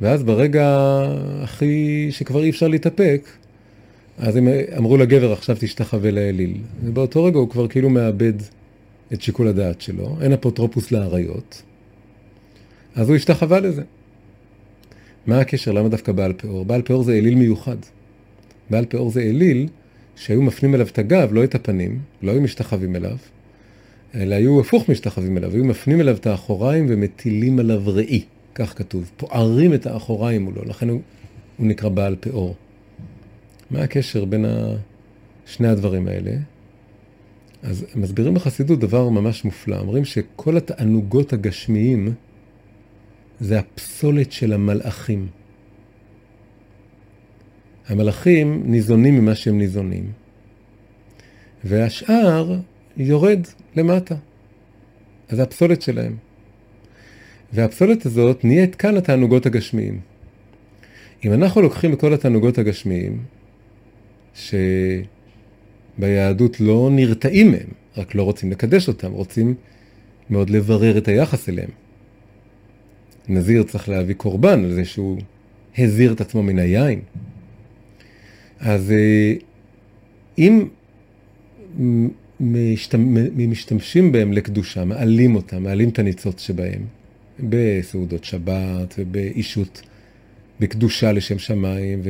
ואז ברגע הכי שכבר אי אפשר להתאפק, אז הם אמרו לגבר עכשיו תשתחווה לאליל. ובאותו רגע הוא כבר כאילו מאבד את שיקול הדעת שלו, אין אפוטרופוס לאריות, אז הוא השתחווה לזה. מה הקשר? למה דווקא בעל פאור? בעל פאור זה אליל מיוחד. בעל פאור זה אליל שהיו מפנים אליו את הגב, לא את הפנים, לא היו משתחווים אליו, אלא היו הפוך משתחווים אליו, היו מפנים אליו את האחוריים ומטילים עליו ראי, כך כתוב, פוערים את האחוריים מולו, לכן הוא, הוא נקרא בעל פאור. מה הקשר בין שני הדברים האלה? אז מסבירים בחסידות דבר ממש מופלא. אומרים שכל התענוגות הגשמיים זה הפסולת של המלאכים. המלאכים ניזונים ממה שהם ניזונים, והשאר יורד למטה. אז זה הפסולת שלהם. והפסולת הזאת נהיית כאן התענוגות הגשמיים. אם אנחנו לוקחים את כל התענוגות הגשמיים, שביהדות לא נרתעים מהם, רק לא רוצים לקדש אותם, רוצים מאוד לברר את היחס אליהם. נזיר צריך להביא קורבן על זה שהוא הזיר את עצמו מן היין. אז אה, אם משתמשים בהם לקדושה, מעלים אותם, מעלים את הניצוץ שבהם, בסעודות שבת ובאישות, בקדושה לשם שמיים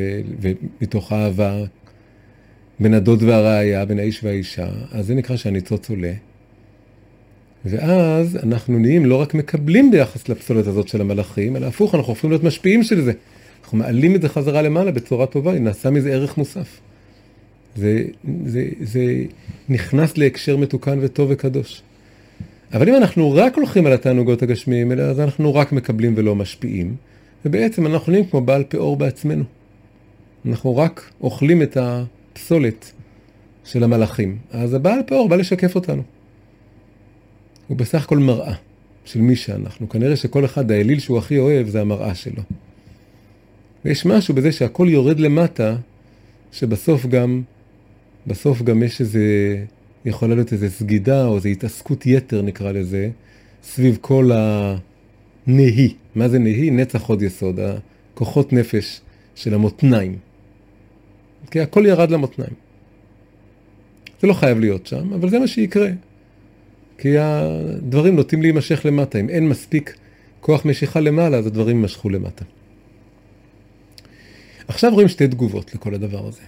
ומתוך אהבה בין הדוד והראיה, בין האיש והאישה, אז זה נקרא שהניצוץ עולה. ואז אנחנו נהיים לא רק מקבלים ביחס לפסולת הזאת של המלאכים, אלא הפוך, אנחנו הופכים להיות משפיעים של זה. אנחנו מעלים את זה חזרה למעלה בצורה טובה, נעשה מזה ערך מוסף. זה, זה, זה נכנס להקשר מתוקן וטוב וקדוש. אבל אם אנחנו רק הולכים על התענוגות הגשמיים האלה, אז אנחנו רק מקבלים ולא משפיעים, ובעצם אנחנו נהיים כמו בעל פאור בעצמנו. אנחנו רק אוכלים את הפסולת של המלאכים. אז הבעל פאור בא לשקף אותנו. הוא בסך הכל מראה של מי שאנחנו. כנראה שכל אחד, האליל שהוא הכי אוהב, זה המראה שלו. ויש משהו בזה שהכל יורד למטה, שבסוף גם, בסוף גם יש איזה, יכולה להיות איזו סגידה או איזו התעסקות יתר נקרא לזה, סביב כל הנהי. מה זה נהי? נצח עוד יסוד, הכוחות נפש של המותניים. כי הכל ירד למותניים. זה לא חייב להיות שם, אבל זה מה שיקרה. כי הדברים נוטים להימשך למטה. אם אין מספיק כוח משיכה למעלה, אז הדברים יימשכו למטה. עכשיו רואים שתי תגובות לכל הדבר הזה,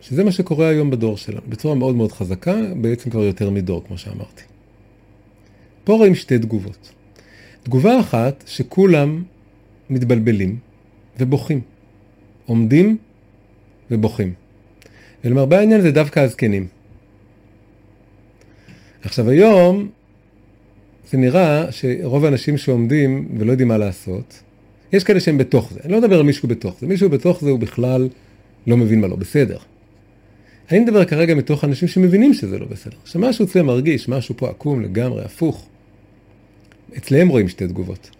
שזה מה שקורה היום בדור שלנו, בצורה מאוד מאוד חזקה, בעצם כבר יותר מדור, כמו שאמרתי. פה רואים שתי תגובות. תגובה אחת, שכולם מתבלבלים ובוכים. עומדים ובוכים. ולמרבה העניין זה דווקא הזקנים. עכשיו היום, זה נראה שרוב האנשים שעומדים ולא יודעים מה לעשות, יש כאלה שהם בתוך זה. אני לא מדבר על מישהו בתוך זה. מישהו בתוך זה הוא בכלל לא מבין מה לא בסדר. אני מדבר כרגע מתוך אנשים שמבינים שזה לא בסדר. שמשהו אצלם מרגיש, משהו פה עקום לגמרי, הפוך. אצלם רואים שתי תגובות.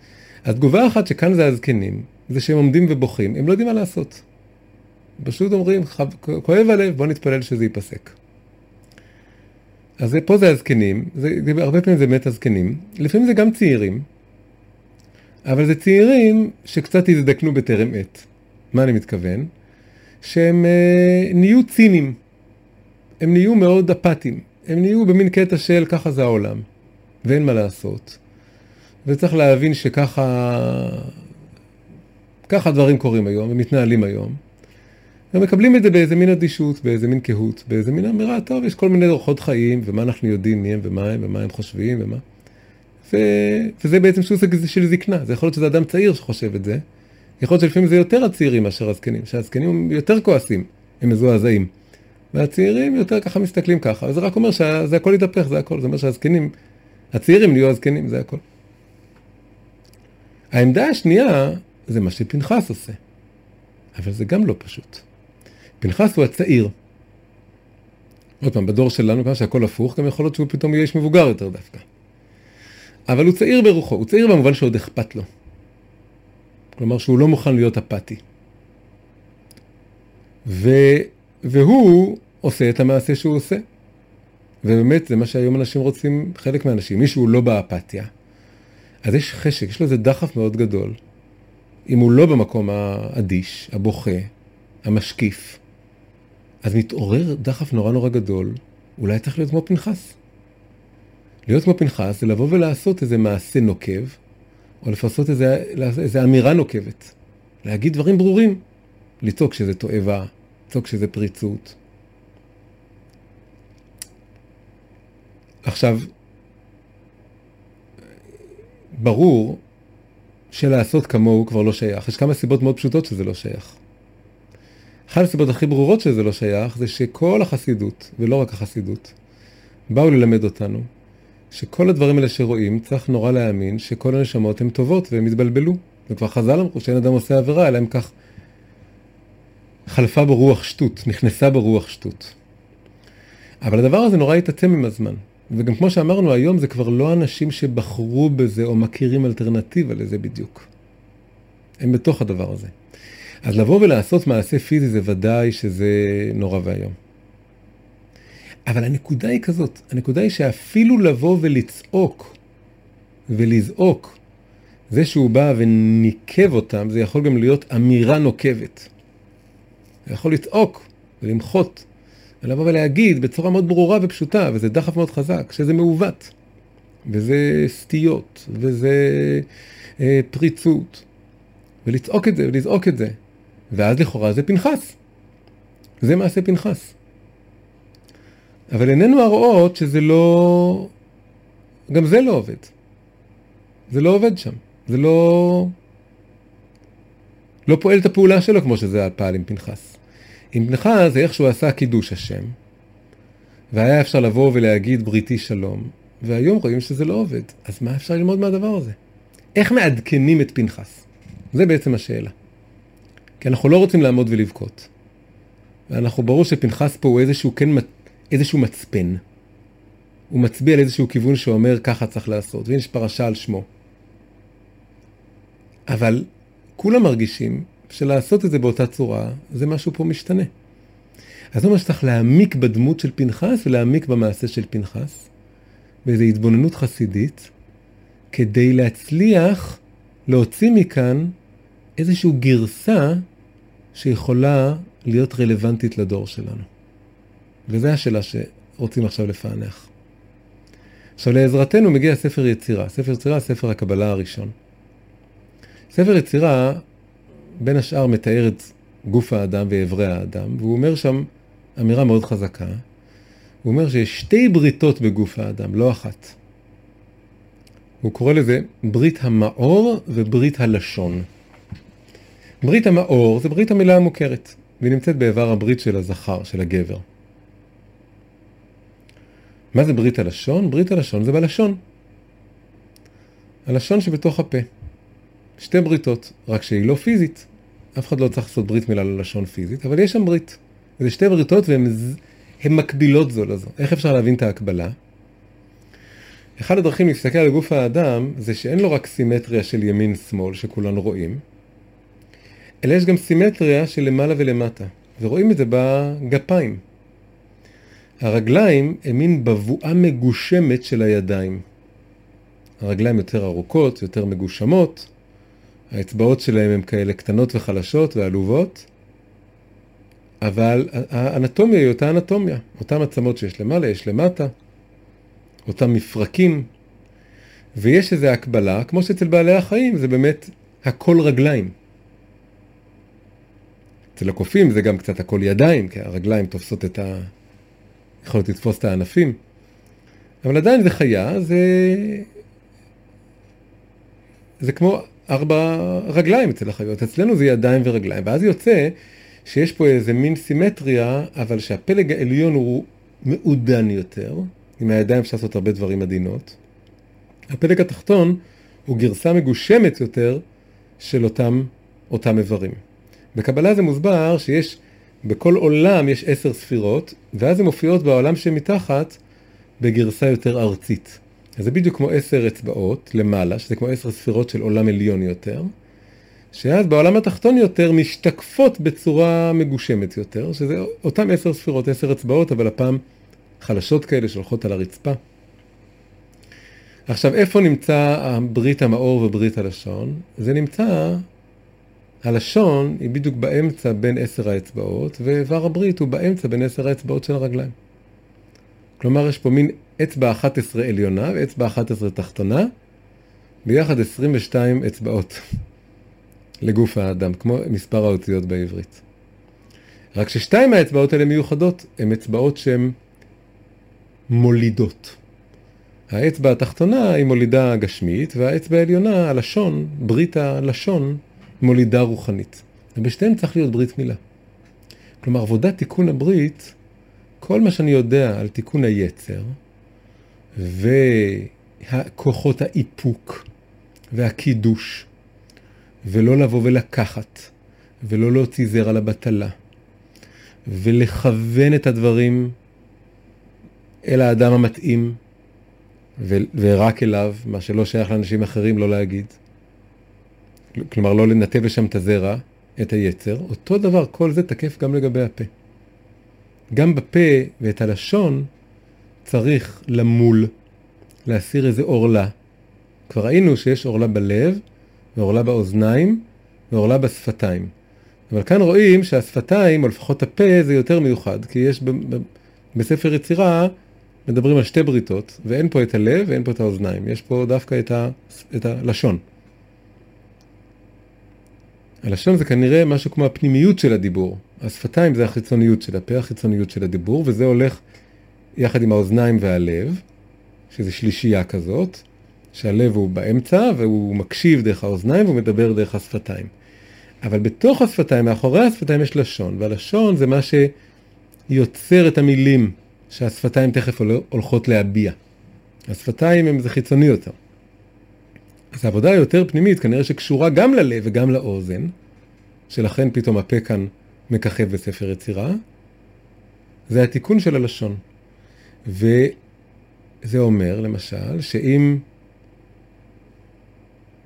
התגובה אחת שכאן זה הזקנים, זה שהם עומדים ובוכים, הם לא יודעים מה לעשות. פשוט אומרים, כואב הלב, בוא נתפלל שזה ייפסק. אז פה זה הזקנים, זה, הרבה פעמים זה באמת הזקנים, לפעמים זה גם צעירים, אבל זה צעירים שקצת הזדקנו בטרם עת. מה אני מתכוון? שהם אה, נהיו ציניים, הם נהיו מאוד אפאתיים, הם נהיו במין קטע של ככה זה העולם, ואין מה לעשות. וצריך להבין שככה ככה דברים קורים היום ומתנהלים היום. ומקבלים את זה באיזה מין אדישות, באיזה מין קהות, באיזה מין אמירה, טוב, יש כל מיני אורחות חיים, ומה אנחנו יודעים מי הם ומה הם ומה הם חושבים ומה. ו... וזה בעצם סוג של זקנה, זה יכול להיות שזה אדם צעיר שחושב את זה, יכול להיות שלפעמים זה יותר הצעירים מאשר הזקנים, שהזקנים הם יותר כועסים, הם מזועזעים. והצעירים יותר ככה מסתכלים ככה, וזה רק אומר שזה הכל יתהפך, זה הכל, זה אומר שהזקנים, הצעירים נהיו הזקנים, זה הכל. העמדה השנייה זה מה שפנחס עושה, אבל זה גם לא פשוט. פנחס הוא הצעיר. עוד פעם, בדור שלנו, כמה שהכל הפוך, גם יכול להיות שהוא פתאום יהיה איש מבוגר יותר דווקא. אבל הוא צעיר ברוחו, הוא צעיר במובן שעוד אכפת לו. כלומר שהוא לא מוכן להיות אפאתי. ו... והוא עושה את המעשה שהוא עושה. ובאמת זה מה שהיום אנשים רוצים, חלק מהאנשים, מישהו לא באפתיה. אז יש חשק, יש לו איזה דחף מאוד גדול. אם הוא לא במקום האדיש, הבוכה, המשקיף, אז מתעורר דחף נורא נורא גדול, אולי צריך להיות כמו פנחס. להיות כמו פנחס זה לבוא ולעשות איזה מעשה נוקב, או לפרסות איזה, איזה אמירה נוקבת. להגיד דברים ברורים. לצעוק שזה תועבה, לצעוק שזה פריצות. עכשיו, ברור שלעשות כמוהו כבר לא שייך. יש כמה סיבות מאוד פשוטות שזה לא שייך. אחת הסיבות הכי ברורות שזה לא שייך זה שכל החסידות, ולא רק החסידות, באו ללמד אותנו שכל הדברים האלה שרואים, צריך נורא להאמין שכל הנשמות הן טובות והם התבלבלו. וכבר חז"ל אמרו שאין אדם עושה עבירה, אלא אם כך חלפה בו רוח שטות, נכנסה בו רוח שטות. אבל הדבר הזה נורא התעצם עם הזמן. וגם כמו שאמרנו, היום זה כבר לא אנשים שבחרו בזה או מכירים אלטרנטיבה לזה בדיוק. הם בתוך הדבר הזה. אז לבוא ולעשות מעשה פיזי זה ודאי שזה נורא ואיום. אבל הנקודה היא כזאת, הנקודה היא שאפילו לבוא ולצעוק ולזעוק, זה שהוא בא וניקב אותם, זה יכול גם להיות אמירה נוקבת. הוא יכול לצעוק ולמחות, ולבוא ולהגיד בצורה מאוד ברורה ופשוטה, וזה דחף מאוד חזק, שזה מעוות, וזה סטיות, וזה אה, פריצות, ולצעוק את זה ולזעוק את זה, ואז לכאורה זה פנחס. זה מעשה פנחס. אבל עינינו הרואות שזה לא... גם זה לא עובד. זה לא עובד שם. זה לא... לא פועל את הפעולה שלו כמו שזה פעל עם פנחס. עם פנחס זה איך שהוא עשה קידוש השם, והיה אפשר לבוא ולהגיד בריתי שלום, והיום רואים שזה לא עובד. אז מה אפשר ללמוד מהדבר הזה? איך מעדכנים את פנחס? זה בעצם השאלה. כי אנחנו לא רוצים לעמוד ולבכות. ואנחנו ברור שפנחס פה הוא איזשהו, כן, איזשהו מצפן. הוא מצביע על איזשהו כיוון שאומר ככה צריך לעשות, והנה יש פרשה על שמו. אבל כולם מרגישים שלעשות את זה באותה צורה, זה משהו פה משתנה. אז זה אומר שצריך להעמיק בדמות של פנחס ולהעמיק במעשה של פנחס, באיזו התבוננות חסידית, כדי להצליח להוציא מכאן איזושהי גרסה שיכולה להיות רלוונטית לדור שלנו. וזו השאלה שרוצים עכשיו לפענח. עכשיו לעזרתנו מגיע ספר יצירה. ספר יצירה, ספר הקבלה הראשון. ספר יצירה, בין השאר מתאר את גוף האדם ואיברי האדם, והוא אומר שם אמירה מאוד חזקה. הוא אומר שיש שתי בריתות בגוף האדם, לא אחת. הוא קורא לזה ברית המאור וברית הלשון. ברית המאור זה ברית המילה המוכרת, והיא נמצאת באיבר הברית של הזכר, של הגבר. מה זה ברית הלשון? ברית הלשון זה בלשון. הלשון שבתוך הפה. שתי בריתות, רק שהיא לא פיזית. אף אחד לא צריך לעשות ברית מילה ללשון פיזית, אבל יש שם ברית. וזה שתי בריתות והן מקבילות זו לזו. איך אפשר להבין את ההקבלה? אחד הדרכים להסתכל על גוף האדם זה שאין לו רק סימטריה של ימין-שמאל שכולנו רואים, אלא יש גם סימטריה של למעלה ולמטה, ורואים את זה בגפיים. הרגליים הם מין בבואה מגושמת של הידיים. הרגליים יותר ארוכות, יותר מגושמות, האצבעות שלהם הן כאלה קטנות וחלשות ועלובות, אבל האנטומיה היא אותה אנטומיה, אותן עצמות שיש למעלה, יש למטה, אותם מפרקים, ויש איזו הקבלה, כמו שאצל בעלי החיים זה באמת הכל רגליים. אצל הקופים זה גם קצת הכל ידיים, כי הרגליים תופסות את ה... יכולות לתפוס את הענפים. אבל עדיין זה חיה, זה... זה כמו ארבע רגליים אצל החיות. אצלנו זה ידיים ורגליים, ואז יוצא שיש פה איזה מין סימטריה, אבל שהפלג העליון הוא מעודן יותר. עם הידיים אפשר לעשות הרבה דברים עדינות. הפלג התחתון הוא גרסה מגושמת יותר של אותם, אותם איברים. בקבלה זה מוסבר שיש, בכל עולם יש עשר ספירות, ואז הן מופיעות בעולם שמתחת בגרסה יותר ארצית. אז זה בדיוק כמו עשר אצבעות למעלה, שזה כמו עשר ספירות של עולם עליון יותר, שאז בעולם התחתון יותר משתקפות בצורה מגושמת יותר, שזה אותם עשר ספירות, עשר אצבעות, אבל הפעם חלשות כאלה שהולכות על הרצפה. עכשיו, איפה נמצא ברית המאור וברית הלשון? זה נמצא, הלשון היא בדיוק באמצע בין עשר האצבעות, ואיבר הברית הוא באמצע בין עשר האצבעות של הרגליים. כלומר, יש פה מין אצבע 11 עליונה ואצבע 11 תחתונה, ביחד 22 אצבעות לגוף האדם, כמו מספר האותיות בעברית. רק ששתיים מהאצבעות האלה מיוחדות, הן אצבעות שהן מולידות. האצבע התחתונה היא מולידה גשמית, והאצבע העליונה, הלשון, ברית הלשון, מולידה רוחנית. ובשתיהן צריך להיות ברית מילה. כלומר, עבודת תיקון הברית, כל מה שאני יודע על תיקון היצר, וכוחות האיפוק והקידוש, ולא לבוא ולקחת, ולא להוציא זרע לבטלה, ולכוון את הדברים אל האדם המתאים, ורק אליו, מה שלא שייך לאנשים אחרים לא להגיד. כלומר, לא לנתב לשם את הזרע, את היצר. אותו דבר, כל זה תקף גם לגבי הפה. גם בפה ואת הלשון צריך למול, להסיר איזה עורלה. כבר ראינו שיש עורלה בלב, ועורלה באוזניים, ועורלה בשפתיים. אבל כאן רואים שהשפתיים, או לפחות הפה, זה יותר מיוחד, כי יש ב- ב- בספר יצירה, מדברים על שתי בריתות, ואין פה את הלב ואין פה את האוזניים, יש פה דווקא את, ה, את הלשון. הלשון זה כנראה משהו כמו הפנימיות של הדיבור. השפתיים זה החיצוניות של הפה, החיצוניות של הדיבור, וזה הולך יחד עם האוזניים והלב, שזה שלישייה כזאת, שהלב הוא באמצע והוא מקשיב דרך האוזניים והוא מדבר דרך השפתיים. אבל בתוך השפתיים, מאחורי השפתיים יש לשון, והלשון זה מה שיוצר את המילים שהשפתיים תכף הולכות להביע. השפתיים הם זה חיצוני יותר. אז העבודה היותר פנימית כנראה שקשורה גם ללב וגם לאוזן, שלכן פתאום הפה כאן מככב בספר יצירה, זה התיקון של הלשון. וזה אומר, למשל, שאם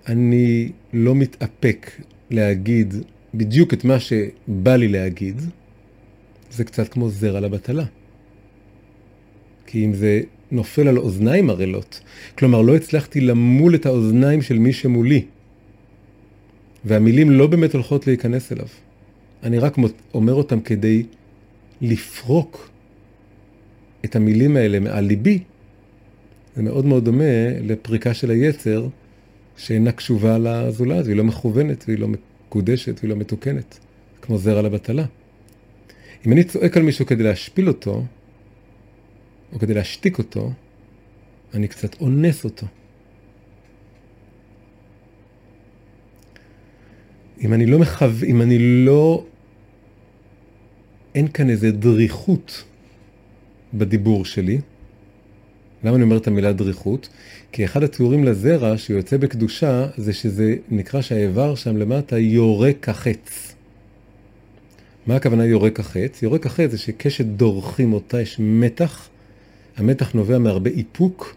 אני לא מתאפק להגיד בדיוק את מה שבא לי להגיד, זה קצת כמו זרע לבטלה. כי אם זה נופל על אוזניים ערלות, כלומר לא הצלחתי למול את האוזניים של מי שמולי, והמילים לא באמת הולכות להיכנס אליו. אני רק אומר אותם כדי לפרוק את המילים האלה מעל ליבי. זה מאוד מאוד דומה לפריקה של היצר שאינה קשובה לזולת, והיא לא מכוונת, והיא לא מקודשת, והיא לא מתוקנת, כמו זרע לבטלה. אם אני צועק על מישהו כדי להשפיל אותו, או כדי להשתיק אותו, אני קצת אונס אותו. אם אני לא מחו... אם אני לא... אין כאן איזה דריכות בדיבור שלי. למה אני אומר את המילה דריכות? כי אחד התיאורים לזרע שיוצא בקדושה זה שזה נקרא שהאיבר שם למטה יורק החץ. מה הכוונה יורק החץ? יורק החץ זה שקשת דורכים אותה, יש מתח, המתח נובע מהרבה איפוק,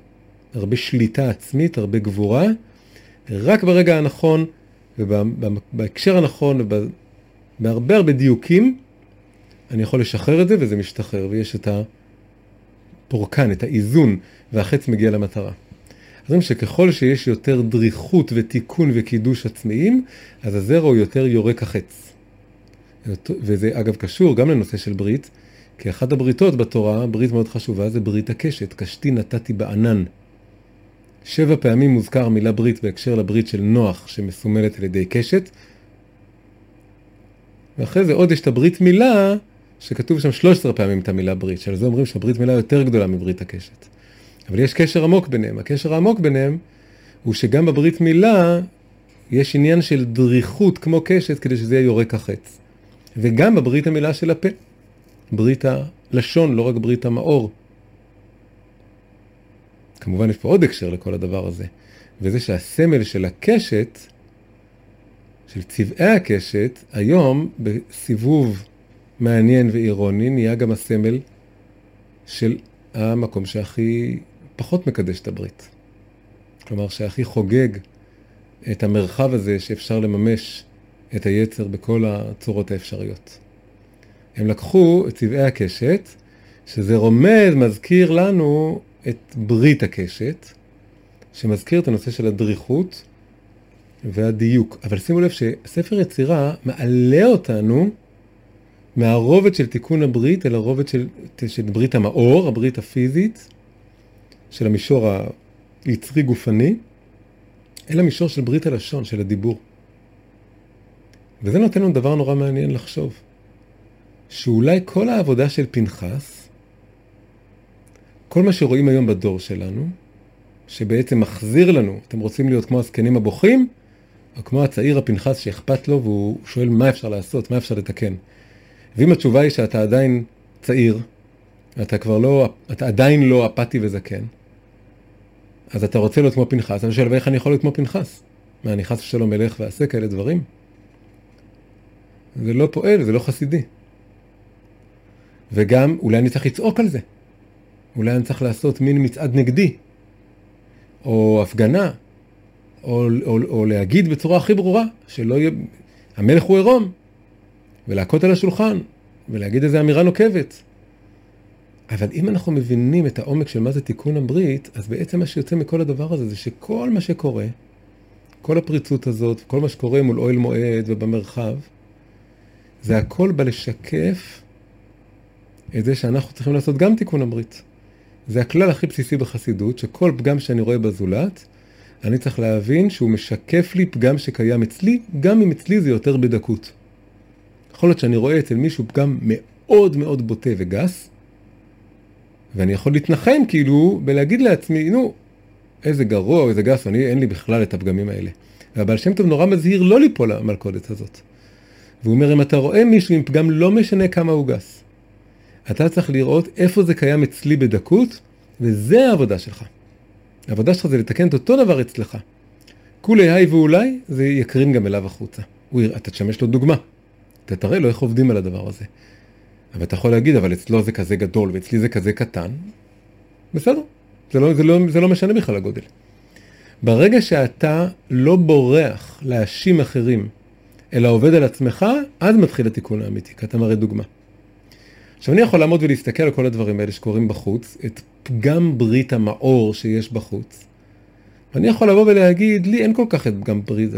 הרבה שליטה עצמית, הרבה גבורה. רק ברגע הנכון ובהקשר הנכון ובהרבה הרבה דיוקים, אני יכול לשחרר את זה וזה משתחרר, ויש את הפורקן, את האיזון, והחץ מגיע למטרה. אז אומרים שככל שיש יותר דריכות ותיקון וקידוש עצמיים, אז הזרע הוא יותר יורק החץ. וזה אגב קשור גם לנושא של ברית, כי אחת הבריתות בתורה, ברית מאוד חשובה, זה ברית הקשת, קשתי נתתי בענן. שבע פעמים מוזכר מילה ברית בהקשר לברית של נוח שמסומלת על ידי קשת. ואחרי זה עוד יש את הברית מילה, שכתוב שם 13 פעמים את המילה ברית, שעל זה אומרים שהברית מילה יותר גדולה מברית הקשת. אבל יש קשר עמוק ביניהם. הקשר העמוק ביניהם הוא שגם בברית מילה יש עניין של דריכות כמו קשת כדי שזה יהיה יורק החץ. וגם בברית המילה של הפה. ברית הלשון, לא רק ברית המאור. כמובן יש פה עוד הקשר לכל הדבר הזה, וזה שהסמל של הקשת, של צבעי הקשת, היום בסיבוב מעניין ואירוני נהיה גם הסמל של המקום שהכי פחות מקדש את הברית. כלומר שהכי חוגג את המרחב הזה שאפשר לממש את היצר בכל הצורות האפשריות. הם לקחו את צבעי הקשת, שזה רומז, מזכיר לנו את ברית הקשת, שמזכיר את הנושא של הדריכות והדיוק. אבל שימו לב שספר יצירה מעלה אותנו מהרובד של תיקון הברית אל הרובד של, של ברית המאור, הברית הפיזית, של המישור היצרי גופני, אל המישור של ברית הלשון, של הדיבור. וזה נותן לנו דבר נורא מעניין לחשוב. שאולי כל העבודה של פנחס, כל מה שרואים היום בדור שלנו, שבעצם מחזיר לנו, אתם רוצים להיות כמו הזקנים הבוכים, או כמו הצעיר הפנחס שאכפת לו והוא שואל מה אפשר לעשות, מה אפשר לתקן. ואם התשובה היא שאתה עדיין צעיר, אתה כבר לא, אתה עדיין לא אפאתי וזקן, אז אתה רוצה להיות כמו פנחס, אני שואל, ואיך אני יכול להיות כמו פנחס? מה, אני חס ושלום אלך ואעשה כאלה דברים? זה לא פועל, זה לא חסידי. וגם, אולי אני צריך לצעוק על זה. אולי אני צריך לעשות מין מצעד נגדי, או הפגנה, או, או, או להגיד בצורה הכי ברורה, שלא יהיה, המלך הוא עירום, ולהכות על השולחן, ולהגיד איזו אמירה נוקבת. אבל אם אנחנו מבינים את העומק של מה זה תיקון הברית, אז בעצם מה שיוצא מכל הדבר הזה זה שכל מה שקורה, כל הפריצות הזאת, כל מה שקורה מול אוהל מועד ובמרחב, זה הכל בא לשקף את זה שאנחנו צריכים לעשות גם תיקון הברית. זה הכלל הכי בסיסי בחסידות, שכל פגם שאני רואה בזולת, אני צריך להבין שהוא משקף לי פגם שקיים אצלי, גם אם אצלי זה יותר בדקות. יכול להיות שאני רואה אצל מישהו פגם מאוד מאוד בוטה וגס, ואני יכול להתנחם כאילו בלהגיד לעצמי, נו, איזה גרוע, איזה גס, אני, אין לי בכלל את הפגמים האלה. והבעל שם טוב נורא מזהיר לא ליפול למלכודת הזאת. והוא אומר, אם אתה רואה מישהו עם פגם, לא משנה כמה הוא גס. אתה צריך לראות איפה זה קיים אצלי בדקות, וזה העבודה שלך. העבודה שלך זה לתקן את אותו דבר אצלך. כולי היי ואולי, זה יקרין גם אליו החוצה. הוא, אתה תשמש לו דוגמה. אתה תראה לו איך עובדים על הדבר הזה. אבל אתה יכול להגיד, אבל אצלו זה כזה גדול ואצלי זה כזה קטן. בסדר, זה לא, זה לא, זה לא משנה בכלל הגודל. ברגע שאתה לא בורח להאשים אחרים, אלא עובד על עצמך, אז מתחיל התיקון האמיתי, כי אתה מראה דוגמה. עכשיו אני יכול לעמוד ולהסתכל על כל הדברים האלה שקורים בחוץ, את פגם ברית המאור שיש בחוץ, ואני יכול לבוא ולהגיד, לי אין כל כך את פגם ברית,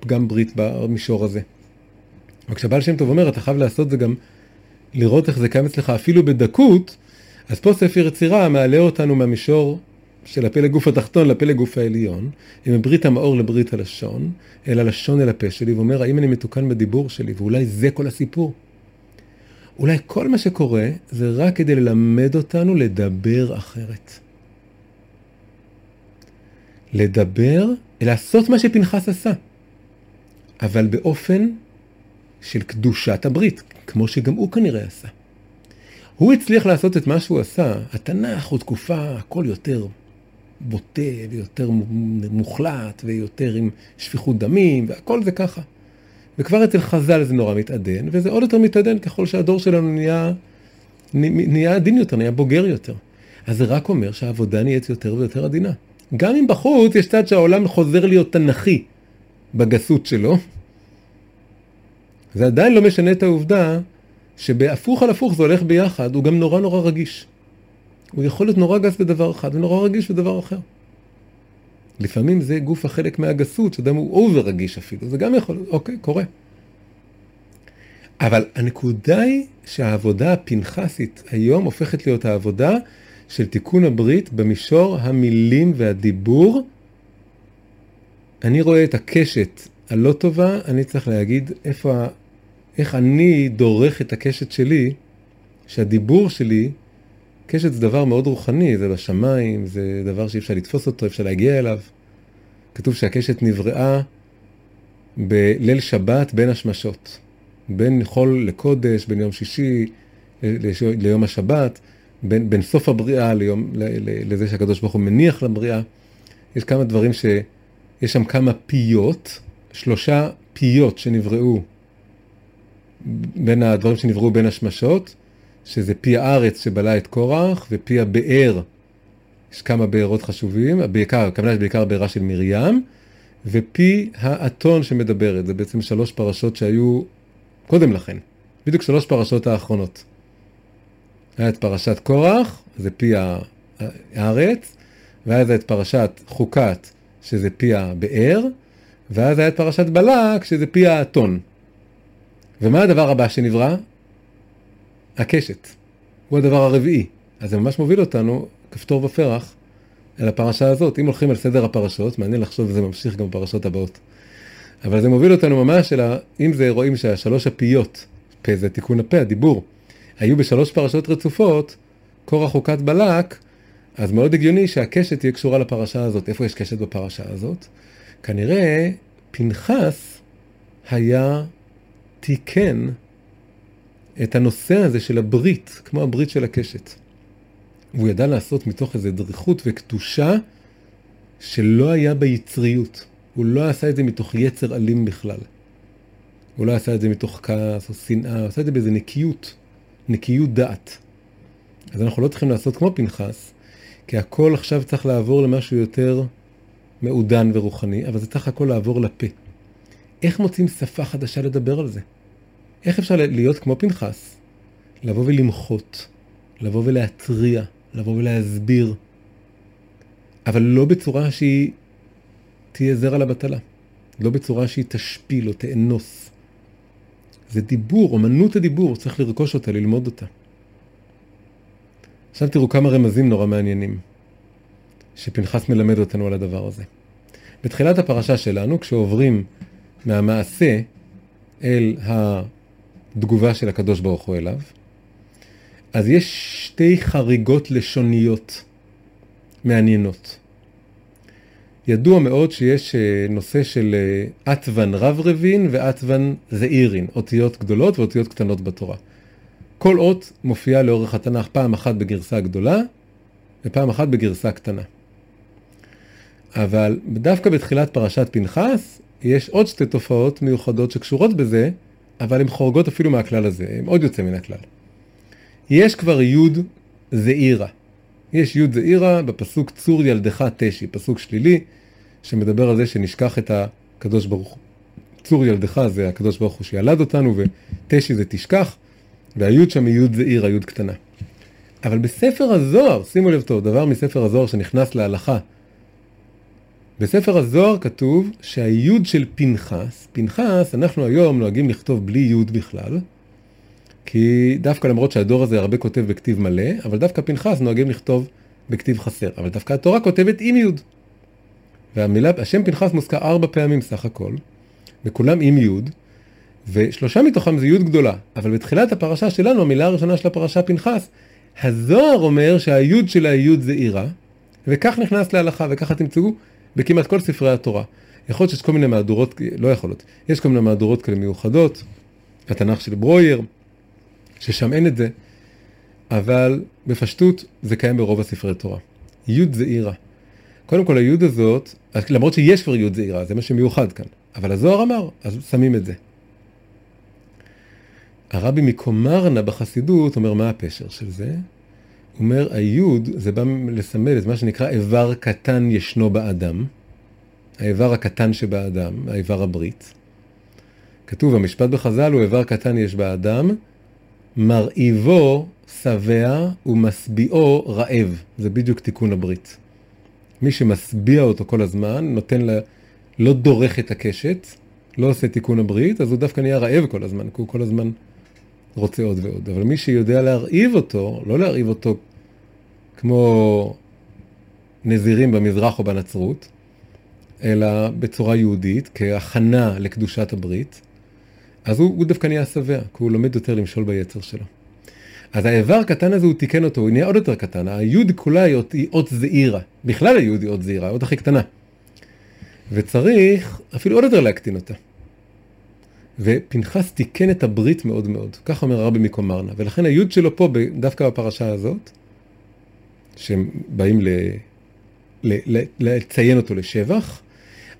פגם ברית במישור הזה. אבל כשבעל שם טוב אומר, אתה חייב לעשות זה גם, לראות איך זה קיים אצלך אפילו בדקות, אז פה ספר יצירה מעלה אותנו מהמישור של הפלג גוף התחתון לפלג גוף העליון, עם ברית המאור לברית הלשון, אל הלשון אל הפה שלי, ואומר, האם אני מתוקן בדיבור שלי, ואולי זה כל הסיפור. אולי כל מה שקורה זה רק כדי ללמד אותנו לדבר אחרת. לדבר, לעשות מה שפנחס עשה, אבל באופן של קדושת הברית, כמו שגם הוא כנראה עשה. הוא הצליח לעשות את מה שהוא עשה, התנ"ך הוא תקופה הכל יותר בוטה ויותר מוחלט ויותר עם שפיכות דמים והכל זה ככה. וכבר אצל חז"ל זה נורא מתעדן, וזה עוד יותר מתעדן ככל שהדור שלנו נהיה, נהיה עדין יותר, נהיה בוגר יותר. אז זה רק אומר שהעבודה נהיית יותר ויותר עדינה. גם אם בחוץ יש צד שהעולם חוזר להיות תנכי בגסות שלו, זה עדיין לא משנה את העובדה שבהפוך על הפוך זה הולך ביחד, הוא גם נורא נורא רגיש. הוא יכול להיות נורא גס בדבר אחד ונורא רגיש בדבר אחר. לפעמים זה גוף החלק מהגסות, שאדם הוא אובר רגיש אפילו, זה גם יכול, אוקיי, קורה. אבל הנקודה היא שהעבודה הפנחסית היום הופכת להיות העבודה של תיקון הברית במישור המילים והדיבור. אני רואה את הקשת הלא טובה, אני צריך להגיד איפה, איך אני דורך את הקשת שלי, שהדיבור שלי קשת זה דבר מאוד רוחני, זה בשמיים, זה דבר שאי אפשר לתפוס אותו, אפשר להגיע אליו. כתוב שהקשת נבראה בליל שבת בין השמשות. בין חול לקודש, בין יום שישי ליום השבת, בין, בין סוף הבריאה ליום, לזה שהקדוש ברוך הוא מניח לבריאה. יש כמה דברים ש... יש שם כמה פיות, שלושה פיות שנבראו בין הדברים שנבראו בין השמשות, שזה פי הארץ שבלע את קורח, ופי הבאר, יש כמה בארות חשובים, בעיקר, הכוונה בעיקר בארה של מרים, ופי האתון שמדברת, זה בעצם שלוש פרשות שהיו קודם לכן, בדיוק שלוש פרשות האחרונות. היה את פרשת קורח, זה פי הארץ, ואז היה את פרשת חוקת, שזה פי הבאר, ואז היה את פרשת בלק, שזה פי האתון. ומה הדבר הבא שנברא? הקשת. הוא הדבר הרביעי. אז זה ממש מוביל אותנו, כפתור ופרח, אל הפרשה הזאת. אם הולכים על סדר הפרשות, מעניין לחשוב וזה ממשיך גם בפרשות הבאות. אבל זה מוביל אותנו ממש אל ה... אם זה רואים שהשלוש הפיות, פה זה תיקון הפה, הדיבור, היו בשלוש פרשות רצופות, קורח חוקת בלק, אז מאוד הגיוני שהקשת תהיה קשורה לפרשה הזאת. איפה יש קשת בפרשה הזאת? כנראה פנחס היה תיקן את הנושא הזה של הברית, כמו הברית של הקשת. והוא ידע לעשות מתוך איזו דריכות וקדושה שלא היה ביצריות. הוא לא עשה את זה מתוך יצר אלים בכלל. הוא לא עשה את זה מתוך כעס או שנאה, הוא עשה את זה באיזה נקיות, נקיות דעת. אז אנחנו לא צריכים לעשות כמו פנחס, כי הכל עכשיו צריך לעבור למשהו יותר מעודן ורוחני, אבל זה צריך הכל לעבור לפה. איך מוצאים שפה חדשה לדבר על זה? איך אפשר להיות כמו פנחס, לבוא ולמחות, לבוא ולהתריע, לבוא ולהסביר, אבל לא בצורה שהיא תהיה זרע לבטלה, לא בצורה שהיא תשפיל או תאנוס. זה דיבור, אומנות הדיבור, צריך לרכוש אותה, ללמוד אותה. עכשיו תראו כמה רמזים נורא מעניינים, שפנחס מלמד אותנו על הדבר הזה. בתחילת הפרשה שלנו, כשעוברים מהמעשה אל התגובה של הקדוש ברוך הוא אליו, אז יש שתי חריגות לשוניות מעניינות. ידוע מאוד שיש אה, נושא של אטוון רב רבין ואטוון זעירין, אותיות גדולות ואותיות קטנות בתורה. כל אות מופיעה לאורך התנ"ך פעם אחת בגרסה גדולה ופעם אחת בגרסה קטנה. אבל דווקא בתחילת פרשת פנחס יש עוד שתי תופעות מיוחדות שקשורות בזה, אבל הן חורגות אפילו מהכלל הזה, הן עוד יוצא מן הכלל. יש כבר יוד זעירה. יש יוד זעירה בפסוק צור ילדך תשי, פסוק שלילי, שמדבר על זה שנשכח את הקדוש ברוך הוא. צור ילדך זה הקדוש ברוך הוא שילד אותנו, ותשי זה תשכח, והיוד שם היא יוד זעירה, יוד קטנה. אבל בספר הזוהר, שימו לב טוב, דבר מספר הזוהר שנכנס להלכה. בספר הזוהר כתוב שהיוד של פנחס, פנחס, אנחנו היום נוהגים לכתוב בלי יוד בכלל, כי דווקא למרות שהדור הזה הרבה כותב בכתיב מלא, אבל דווקא פנחס נוהגים לכתוב בכתיב חסר, אבל דווקא התורה כותבת עם יוד. והמילה, השם פנחס מוזכר ארבע פעמים סך הכל, וכולם עם יוד, ושלושה מתוכם זה יוד גדולה, אבל בתחילת הפרשה שלנו, המילה הראשונה של הפרשה פנחס, הזוהר אומר שהיוד של היוד זה עירה, וכך נכנס להלכה, וככה תמצאו בכמעט כל ספרי התורה. יכול להיות שיש כל מיני מהדורות, לא יכול להיות, יש כל מיני מהדורות כאלה מיוחדות, התנ"ך של ברויר, ששם אין את זה, אבל בפשטות זה קיים ברוב הספרי תורה. יוד זעירה. קודם כל היוד הזאת, למרות שיש כבר יוד זעירה, זה מה שמיוחד כאן, אבל הזוהר אמר, אז שמים את זה. הרבי מקומרנה בחסידות אומר מה הפשר של זה? אומר היוד זה בא לסמל את מה שנקרא איבר קטן ישנו באדם, האיבר הקטן שבאדם, האיבר הברית. כתוב המשפט בחז"ל הוא איבר קטן יש באדם, מרעיבו שבע ומשביעו רעב. זה בדיוק תיקון הברית. מי שמשביע אותו כל הזמן, נותן לה, לא דורך את הקשת, לא עושה תיקון הברית, אז הוא דווקא נהיה רעב כל הזמן, כי הוא כל הזמן רוצה עוד ועוד. אבל מי שיודע להרעיב אותו, לא להרעיב אותו כמו נזירים במזרח או בנצרות, אלא בצורה יהודית, כהכנה לקדושת הברית, אז הוא, הוא דווקא נהיה שבע, כי הוא לומד יותר למשול ביצר שלו. אז האיבר הקטן הזה הוא תיקן אותו, הוא נהיה עוד יותר קטן. היוד כולה היא אות זעירה. בכלל היוד היא אות זעירה, האות הכי קטנה. וצריך אפילו עוד יותר להקטין אותה. ופנחס תיקן את הברית מאוד מאוד, כך אומר הרבי מקומרנה. ולכן היוד שלו פה, דווקא בפרשה הזאת, שהם באים ל... ל... ל... לציין אותו לשבח,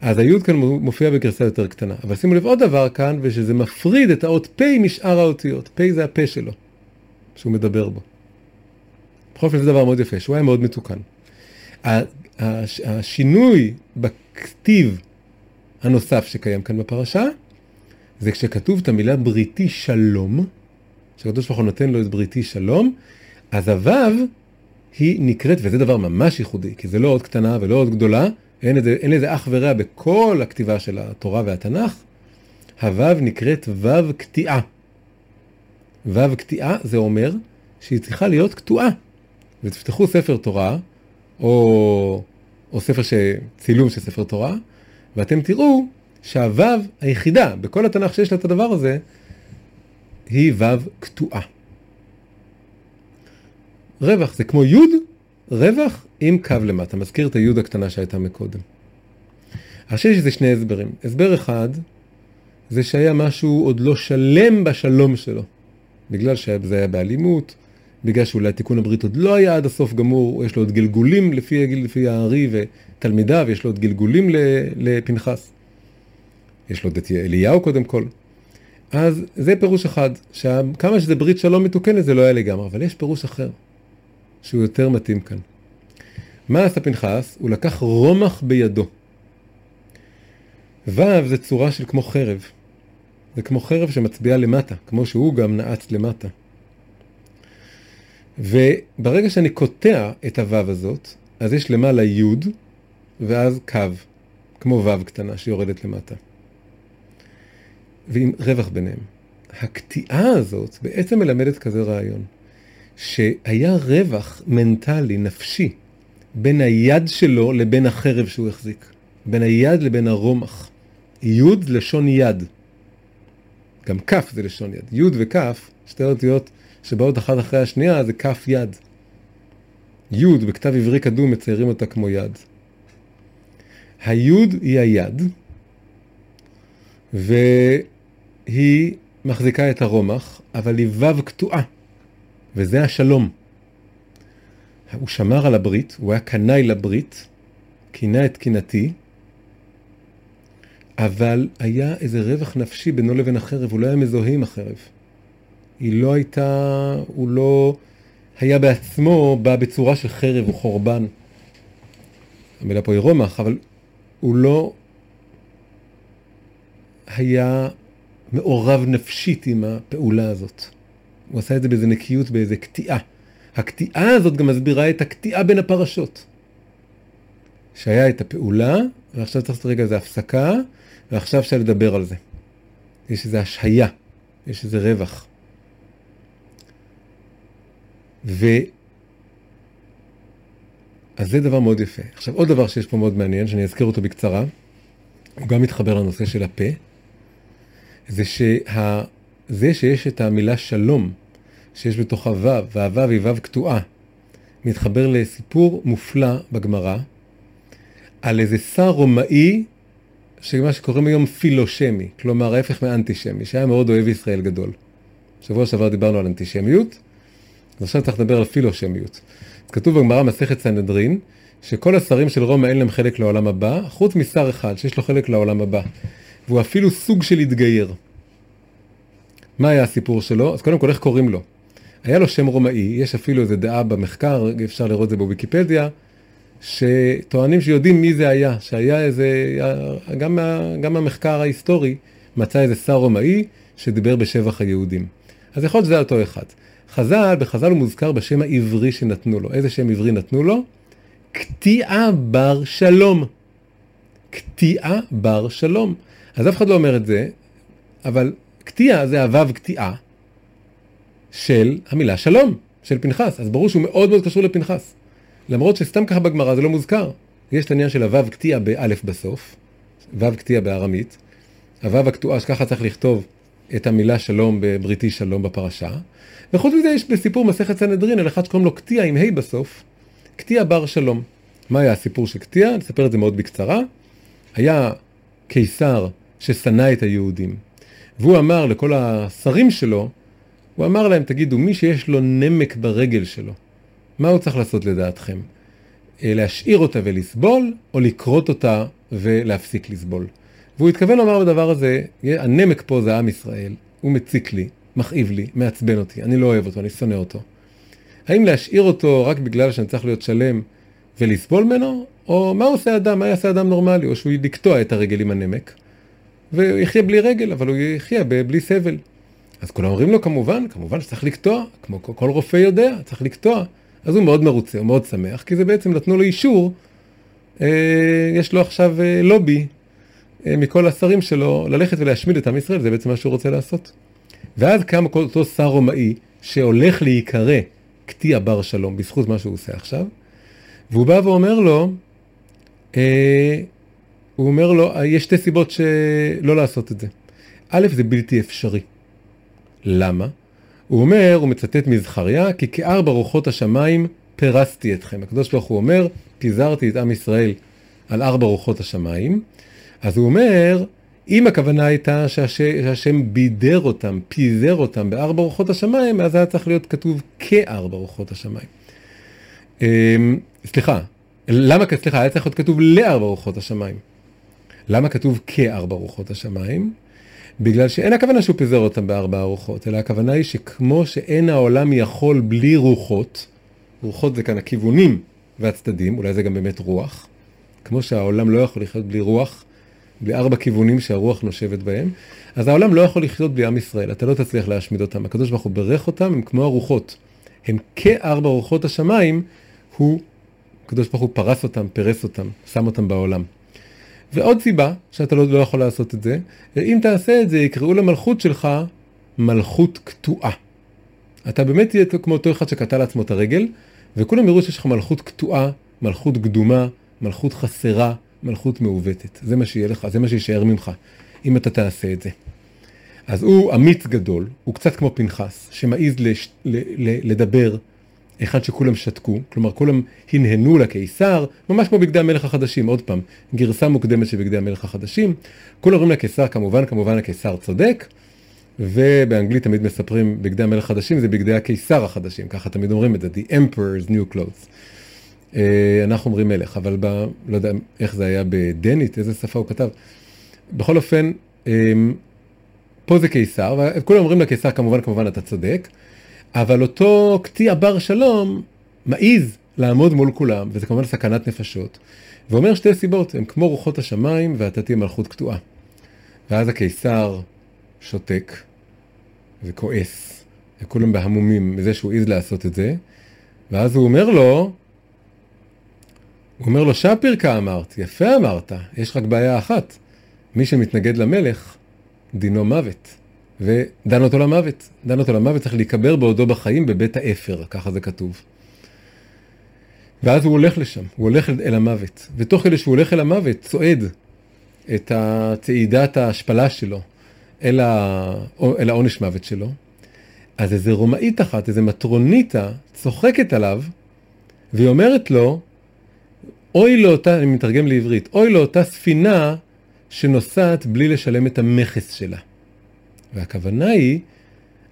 אז היוד כאן מופיע בגרסה יותר קטנה. אבל שימו לב עוד דבר כאן, ושזה מפריד את האות פ' משאר האותיות. פ' זה הפה שלו, שהוא מדבר בו. בכל אופן זה דבר מאוד יפה, שהוא היה מאוד מתוקן. השינוי בכתיב הנוסף שקיים כאן בפרשה, זה כשכתוב את המילה בריתי שלום, שהקדוש ברוך הוא נותן לו את בריתי שלום, אז הוו היא נקראת, וזה דבר ממש ייחודי, כי זה לא עוד קטנה ולא עוד גדולה, אין לזה, אין לזה אח ורע בכל הכתיבה של התורה והתנ"ך, הוו נקראת וו קטיעה. וו קטיעה זה אומר שהיא צריכה להיות קטועה. ותפתחו ספר תורה, או, או ספר ש... צילום של ספר תורה, ואתם תראו שהוו היחידה בכל התנ"ך שיש לה את הדבר הזה, היא וו קטועה. רווח זה כמו יוד, רווח עם קו למטה, מזכיר את היוד הקטנה שהייתה מקודם. עכשיו יש לזה שני הסברים. הסבר אחד, זה שהיה משהו עוד לא שלם בשלום שלו. בגלל שזה היה באלימות, בגלל שאולי תיקון הברית עוד לא היה עד הסוף גמור, יש לו עוד גלגולים לפי, לפי הארי ותלמידיו, יש לו עוד גלגולים לפנחס. יש לו את אליהו קודם כל. אז זה פירוש אחד, שכמה שזה ברית שלום מתוקנת זה לא היה לגמרי, אבל יש פירוש אחר, שהוא יותר מתאים כאן. מה עשה פנחס? הוא לקח רומח בידו. ו' זה צורה של כמו חרב. זה כמו חרב שמצביעה למטה, כמו שהוא גם נעץ למטה. וברגע שאני קוטע את הו' הזאת, אז יש למעלה י' ואז קו, כמו ו' קטנה שיורדת למטה. ועם רווח ביניהם. הקטיעה הזאת בעצם מלמדת כזה רעיון, שהיה רווח מנטלי, נפשי, בין היד שלו לבין החרב שהוא החזיק. בין היד לבין הרומח. יוד לשון יד. גם כף זה לשון יד. יוד וכף, שתי אותיות שבאות אחת אחרי השנייה, זה כף יד. יוד בכתב עברי קדום מציירים אותה כמו יד. היוד היא היד, והיא מחזיקה את הרומח, אבל היא וו קטועה, וזה השלום. הוא שמר על הברית, הוא היה קנאי לברית, קינה את קינתי, אבל היה איזה רווח נפשי בינו לבין החרב, הוא לא היה מזוהה עם החרב. היא לא הייתה, הוא לא היה בעצמו, בא בצורה של חרב או חורבן. המילה פה היא רומח, אבל הוא לא היה מעורב נפשית עם הפעולה הזאת. הוא עשה את זה באיזה נקיות, באיזה קטיעה. הקטיעה הזאת גם מסבירה את הקטיעה בין הפרשות. שהיה את הפעולה, ועכשיו צריך לעשות רגע איזה הפסקה, ועכשיו אפשר לדבר על זה. יש איזו השהיה, יש איזה רווח. ו... אז זה דבר מאוד יפה. עכשיו עוד דבר שיש פה מאוד מעניין, שאני אזכיר אותו בקצרה, הוא גם מתחבר לנושא של הפה, זה שה... זה שיש את המילה שלום, שיש בתוכה ו', והו' היא ו' קטועה, מתחבר לסיפור מופלא בגמרא, על איזה שר רומאי, שמה שקוראים היום פילושמי, כלומר ההפך מאנטישמי, שהיה מאוד אוהב ישראל גדול. שבוע שעבר דיברנו על אנטישמיות, אז עכשיו צריך לדבר על פילושמיות. כתוב בגמרא מסכת סנהדרין, שכל השרים של רומא אין להם חלק לעולם הבא, חוץ משר אחד שיש לו חלק לעולם הבא. והוא אפילו סוג של התגייר. מה היה הסיפור שלו? אז קודם כל, איך קוראים לו? היה לו שם רומאי, יש אפילו איזה דעה במחקר, אפשר לראות את זה בוויקיפדיה, שטוענים שיודעים מי זה היה, שהיה איזה, גם, מה, גם המחקר ההיסטורי מצא איזה שר רומאי שדיבר בשבח היהודים. אז יכול להיות שזה אותו אחד. חז"ל, בחז"ל הוא מוזכר בשם העברי שנתנו לו. איזה שם עברי נתנו לו? קטיעה בר שלום. קטיעה בר שלום. אז אף אחד לא אומר את זה, אבל קטיעה זה הוו קטיעה של המילה שלום, של פנחס. אז ברור שהוא מאוד מאוד קשור לפנחס. למרות שסתם ככה בגמרא זה לא מוזכר. יש את העניין של הוו קטיעה באלף בסוף, וו קטיעה בארמית, הוו הקטועה שככה צריך לכתוב את המילה שלום בבריתי שלום בפרשה, וחוץ מזה יש בסיפור מסכת סנהדרין על אחד שקוראים לו קטיע עם ה' בסוף, קטיע בר שלום. מה היה הסיפור של קטיע? נספר את זה מאוד בקצרה. היה קיסר ששנא את היהודים, והוא אמר לכל השרים שלו, הוא אמר להם, תגידו, מי שיש לו נמק ברגל שלו, מה הוא צריך לעשות לדעתכם? אה, להשאיר אותה ולסבול, או לכרות אותה ולהפסיק לסבול? והוא התכוון לומר בדבר הזה, הנמק פה זה עם ישראל, הוא מציק לי, מכאיב לי, מעצבן אותי, אני לא אוהב אותו, אני שונא אותו. האם להשאיר אותו רק בגלל שאני צריך להיות שלם ולסבול ממנו, או מה עושה אדם, מה יעשה אדם נורמלי, או שהוא לקטוע את הרגל עם הנמק, ויחיה בלי רגל, אבל הוא יחיה בלי סבל. אז כולם אומרים לו כמובן, כמובן שצריך לקטוע, כמו כל רופא יודע, צריך לקטוע. אז הוא מאוד מרוצה, הוא מאוד שמח, כי זה בעצם נתנו לו אישור, אה, יש לו עכשיו אה, לובי אה, מכל השרים שלו ללכת ולהשמיד את עם ישראל, זה בעצם מה שהוא רוצה לעשות. ואז קם אותו שר רומאי שהולך להיקרא קטיע בר שלום בזכות מה שהוא עושה עכשיו, והוא בא ואומר לו, אה, הוא אומר לו, יש שתי סיבות שלא לעשות את זה. א', זה בלתי אפשרי. למה? הוא אומר, הוא מצטט מזכריה, כי כארבע רוחות השמיים פרסתי אתכם. הקדוש ברוך הוא אומר, פיזרתי את עם ישראל על ארבע רוחות השמיים. אז הוא אומר, אם הכוונה הייתה שהשם בידר אותם, פיזר אותם בארבע רוחות השמיים, אז היה צריך להיות כתוב כארבע רוחות השמיים. אמ, סליחה, למה, סליחה, היה צריך להיות כתוב לארבע רוחות השמיים. למה כתוב כארבע רוחות השמיים? בגלל שאין הכוונה שהוא פיזר אותם בארבע רוחות, אלא הכוונה היא שכמו שאין העולם יכול בלי רוחות, רוחות זה כאן הכיוונים והצדדים, אולי זה גם באמת רוח, כמו שהעולם לא יכול לחיות בלי רוח, בלי ארבע כיוונים שהרוח נושבת בהם, אז העולם לא יכול לחיות בלי עם ישראל, אתה לא תצליח להשמיד אותם. הקדוש ברוך הוא ברך אותם, הם כמו הרוחות. הם כארבע רוחות השמיים, הוא, הקדוש ברוך הוא פרס אותם, פרס אותם, שם אותם בעולם. ועוד סיבה שאתה לא, לא יכול לעשות את זה, אם תעשה את זה, יקראו למלכות שלך מלכות קטועה. אתה באמת תהיה כמו אותו אחד שקטע לעצמו את הרגל, וכולם יראו שיש לך מלכות קטועה, מלכות קדומה, מלכות חסרה, מלכות מעוותת. זה מה שיהיה לך, זה מה שישאר ממך, אם אתה תעשה את זה. אז הוא אמיץ גדול, הוא קצת כמו פנחס, שמעז לש, לדבר אחד שכולם שתקו, כלומר כולם הנהנו לקיסר, ממש כמו בגדי המלך החדשים, עוד פעם, גרסה מוקדמת של בגדי המלך החדשים. כולם אומרים לקיסר כמובן, כמובן הקיסר צודק, ובאנגלית תמיד מספרים בגדי המלך החדשים זה בגדי הקיסר החדשים, ככה תמיד אומרים את זה, The Emperor's New Clothes. אה, אנחנו אומרים מלך, אבל ב, לא יודע איך זה היה בדנית, איזה שפה הוא כתב. בכל אופן, אה, פה זה קיסר, וכולם אומרים לקיסר כמובן, כמובן אתה צודק, אבל אותו קטיע בר שלום מעיז לעמוד מול כולם, וזה כמובן סכנת נפשות, ואומר שתי סיבות, הם כמו רוחות השמיים ואתה תהיה מלכות קטועה. ואז הקיסר שותק וכועס, וכולם בהמומים מזה שהוא העז לעשות את זה, ואז הוא אומר לו, הוא אומר לו, שפירקה אמרת, יפה אמרת, יש רק בעיה אחת, מי שמתנגד למלך, דינו מוות. ודן אותו למוות. דן אותו למוות צריך להיקבר בעודו בחיים בבית האפר, ככה זה כתוב. ואז הוא הולך לשם, הוא הולך אל המוות. ותוך כדי שהוא הולך אל המוות, צועד את צעידת ההשפלה שלו אל, ה... אל העונש מוות שלו. אז איזה רומאית אחת, איזה מטרוניתה, צוחקת עליו, והיא אומרת לו, אוי לאותה, אני מתרגם לעברית, אוי לאותה ספינה שנוסעת בלי לשלם את המכס שלה. והכוונה היא,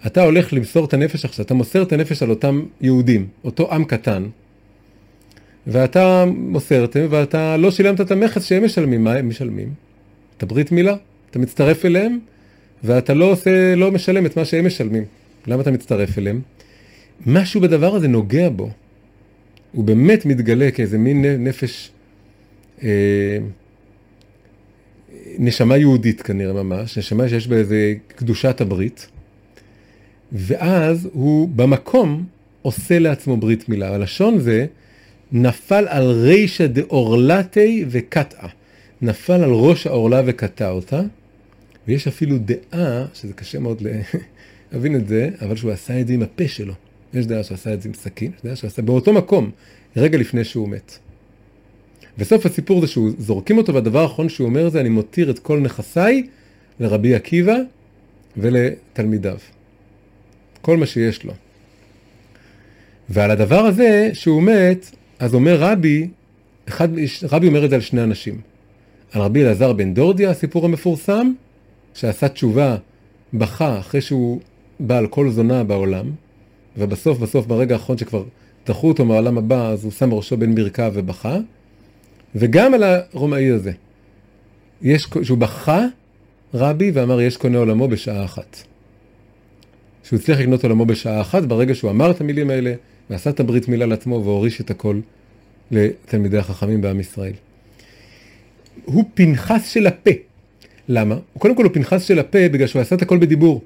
אתה הולך למסור את הנפש עכשיו, אתה מוסר את הנפש על אותם יהודים, אותו עם קטן, ואתה מוסר את זה, ואתה לא שילמת את המכס שהם משלמים, מה הם משלמים? את הברית מילה, אתה מצטרף אליהם, ואתה לא עושה, לא משלם את מה שהם משלמים. למה אתה מצטרף אליהם? משהו בדבר הזה נוגע בו. הוא באמת מתגלה כאיזה מין נפש, אה, נשמה יהודית כנראה ממש, נשמה שיש בה איזה קדושת הברית, ואז הוא במקום עושה לעצמו ברית מילה. הלשון זה נפל על רישא דאורלתי וקטעה. נפל על ראש העורלה וקטע אותה, ויש אפילו דעה, שזה קשה מאוד להבין את זה, אבל שהוא עשה את זה עם הפה שלו. יש דעה שהוא עשה את זה עם סכין, יש דעה שהוא עשה באותו מקום, רגע לפני שהוא מת. וסוף הסיפור זה שהוא זורקים אותו, והדבר האחרון שהוא אומר זה, אני מותיר את כל נכסיי לרבי עקיבא ולתלמידיו. כל מה שיש לו. ועל הדבר הזה, שהוא מת, אז אומר רבי, אחד, רבי אומר את זה על שני אנשים. על רבי אלעזר בן דורדיה, הסיפור המפורסם, שעשה תשובה, בכה אחרי שהוא בא על כל זונה בעולם, ובסוף בסוף ברגע האחרון שכבר דחו אותו מהעולם הבא, אז הוא שם ראשו בין ברכיו ובכה. וגם על הרומאי הזה. יש, שהוא בכה רבי ואמר יש קונה עולמו בשעה אחת. שהוא הצליח לקנות עולמו בשעה אחת ברגע שהוא אמר את המילים האלה ועשה את הברית מילה לעצמו והוריש את הכל לתלמידי החכמים בעם ישראל. הוא פנחס של הפה. למה? הוא קודם כל הוא פנחס של הפה בגלל שהוא עשה את הכל בדיבור.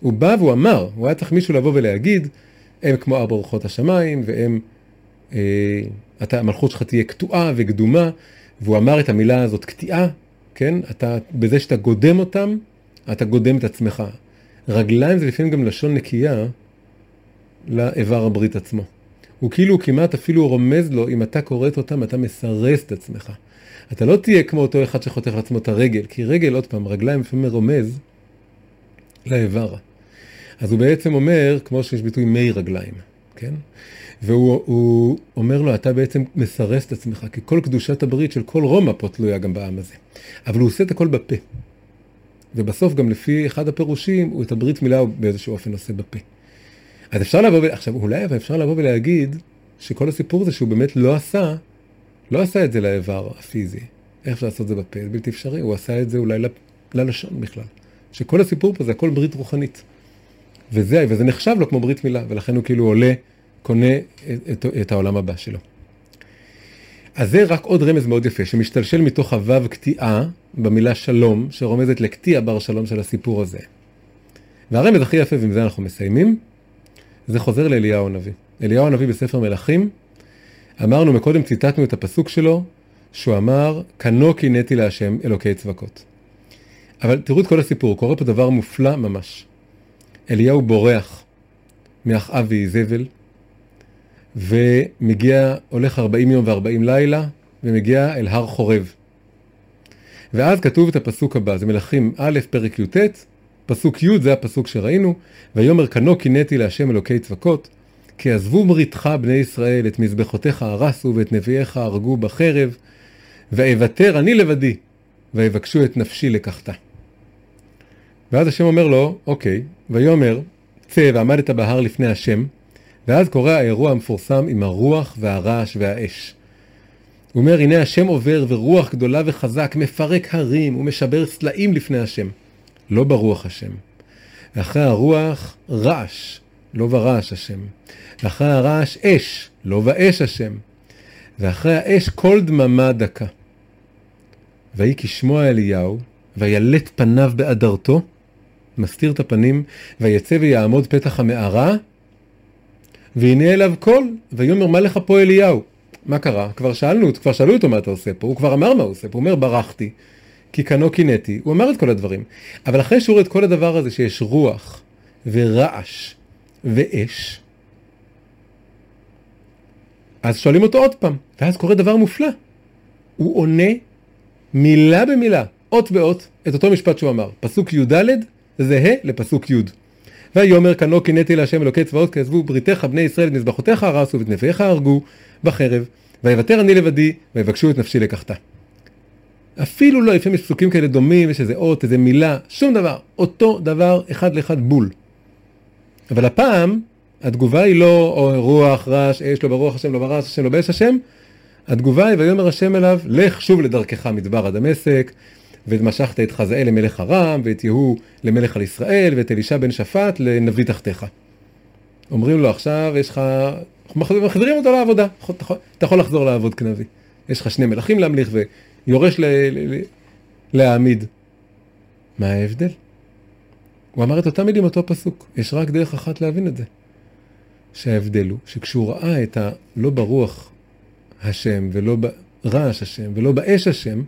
הוא בא והוא אמר, הוא היה צריך מישהו לבוא ולהגיד, הם כמו ארבע רוחות השמיים והם... אה, אתה, המלכות שלך תהיה קטועה וקדומה, והוא אמר את המילה הזאת קטיעה, כן? אתה, בזה שאתה גודם אותם, אתה גודם את עצמך. רגליים זה לפעמים גם לשון נקייה לאיבר הברית עצמו. הוא כאילו כמעט אפילו רומז לו, אם אתה כורת אותם, אתה מסרס את עצמך. אתה לא תהיה כמו אותו אחד שחותך לעצמו את הרגל, כי רגל, עוד פעם, רגליים לפעמים רומז לאיבר. אז הוא בעצם אומר, כמו שיש ביטוי מי רגליים, כן? והוא אומר לו, אתה בעצם מסרס את עצמך, כי כל קדושת הברית של כל רומא פה תלויה גם בעם הזה. אבל הוא עושה את הכל בפה. ובסוף גם לפי אחד הפירושים, הוא את הברית מילה הוא באיזשהו אופן עושה בפה. אז אפשר לבוא, עכשיו אולי אבל אפשר לבוא ולהגיד שכל הסיפור זה שהוא באמת לא עשה, לא עשה את זה לאיבר הפיזי. איך אפשר לעשות את זה בפה? זה בלתי אפשרי, הוא עשה את זה אולי ללשון בכלל. שכל הסיפור פה זה הכל ברית רוחנית. וזה, וזה נחשב לו כמו ברית מילה, ולכן הוא כאילו עולה, קונה את, את, את העולם הבא שלו. אז זה רק עוד רמז מאוד יפה, שמשתלשל מתוך הוו קטיעה במילה שלום, שרומזת לקטיע בר שלום של הסיפור הזה. והרמז הכי יפה, ועם זה אנחנו מסיימים, זה חוזר לאליהו הנביא. אליהו הנביא בספר מלכים, אמרנו מקודם, ציטטנו את הפסוק שלו, שהוא אמר, כנו קינאתי להשם אלוקי צבקות. אבל תראו את כל הסיפור, קורה פה דבר מופלא ממש. אליהו בורח מאחאב ואיזבל, ומגיע, הולך 40 יום ו-40 לילה, ומגיע אל הר חורב. ואז כתוב את הפסוק הבא, זה מלכים א', פרק י"ט, פסוק י', זה הפסוק שראינו, ויאמר כנו קינאתי להשם אלוקי צבקות, כי עזבו בריתך בני ישראל, את מזבחותיך הרסו ואת נביאיך הרגו בחרב, ואוותר אני לבדי, ויבקשו את נפשי לקחתה. ואז השם אומר לו, אוקיי, ויאמר, צא ועמדת בהר לפני השם, ואז קורה האירוע המפורסם עם הרוח והרעש והאש. הוא אומר, הנה השם עובר ורוח גדולה וחזק מפרק הרים ומשבר סלעים לפני השם. לא ברוח השם. ואחרי הרוח רעש, לא ברעש השם. ואחרי הרעש אש, לא באש השם. ואחרי האש קול דממה דקה. ויהי כשמוע אליהו, וילט פניו באדרתו, מסתיר את הפנים, ויצא ויעמוד פתח המערה, והנה אליו קול, ויאמר מה לך פה אליהו? מה קרה? כבר שאלנו, כבר שאלו אותו מה אתה עושה פה, הוא כבר אמר מה הוא עושה פה, הוא אומר ברחתי, כי קנו קינאתי, הוא אמר את כל הדברים. אבל אחרי שהוא רואה את כל הדבר הזה שיש רוח ורעש ואש, אז שואלים אותו עוד פעם, ואז קורה דבר מופלא. הוא עונה מילה במילה, אות באות, את אותו משפט שהוא אמר. פסוק י"ד זהה לפסוק י'. ויאמר כנו קינאתי להשם אלוקי צבאות כי עזבו בריתך בני ישראל את מזבחותיך הרסו ואת נביאיך הרגו בחרב ויוותר אני לבדי ויבקשו את נפשי לקחתה. אפילו לא, לפעמים יש פסוקים כאלה דומים, יש איזה אות, איזה מילה, שום דבר, אותו דבר אחד לאחד בול. אבל הפעם, התגובה היא לא או רוח, רעש, אש, לא ברוח השם, לא ברעש השם, לא באש השם, התגובה היא ויאמר השם אליו, לך שוב לדרכך מדבר הדמשק, ומשכת את חזאל למלך ארם, ואת יהוא למלך על ישראל, ואת אלישע בן שפט לנביא תחתיך. אומרים לו עכשיו יש לך, מחזירים אותו לעבודה, אתה יכול לחזור לעבוד כנביא. יש לך שני מלכים להמליך ויורש ל- ל- להעמיד. מה ההבדל? הוא אמר את אותם מילים אותו פסוק, יש רק דרך אחת להבין את זה. שההבדל הוא שכשהוא ראה את ה... לא ברוח השם ולא ברעש השם ולא באש השם,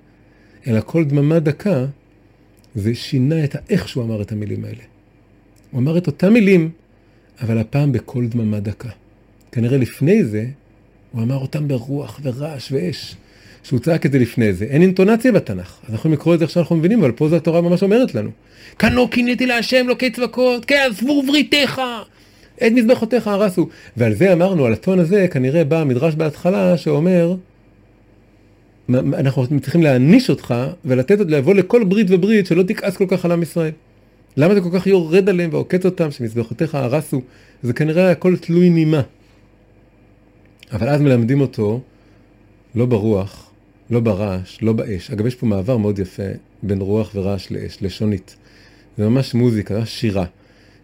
אלא כל דממה דקה, זה שינה את האיך שהוא אמר את המילים האלה. הוא אמר את אותם מילים, אבל הפעם בקול דממה דקה. כנראה לפני זה, הוא אמר אותם ברוח ורעש ואש. שהוא צעק את זה לפני זה. אין אינטונציה בתנ"ך. אז אנחנו יכולים לקרוא את זה איך שאנחנו מבינים, אבל פה זה התורה ממש אומרת לנו. כנו קינאתי להשם לוקי צבקות, כן, עזבו בריתך, את מזבחותיך הרסו. ועל זה אמרנו, על הטון הזה, כנראה בא המדרש בהתחלה שאומר, אנחנו צריכים להעניש אותך ולתת, לבוא לכל ברית וברית שלא תכעס כל כך על עם ישראל. למה אתה כל כך יורד עליהם ועוקץ אותם שמזבחותיך הרסו? זה כנראה הכל תלוי נימה. אבל אז מלמדים אותו, לא ברוח, לא ברעש, לא באש. אגב, יש פה מעבר מאוד יפה בין רוח ורעש לאש, לשונית. זה ממש מוזיקה, שירה.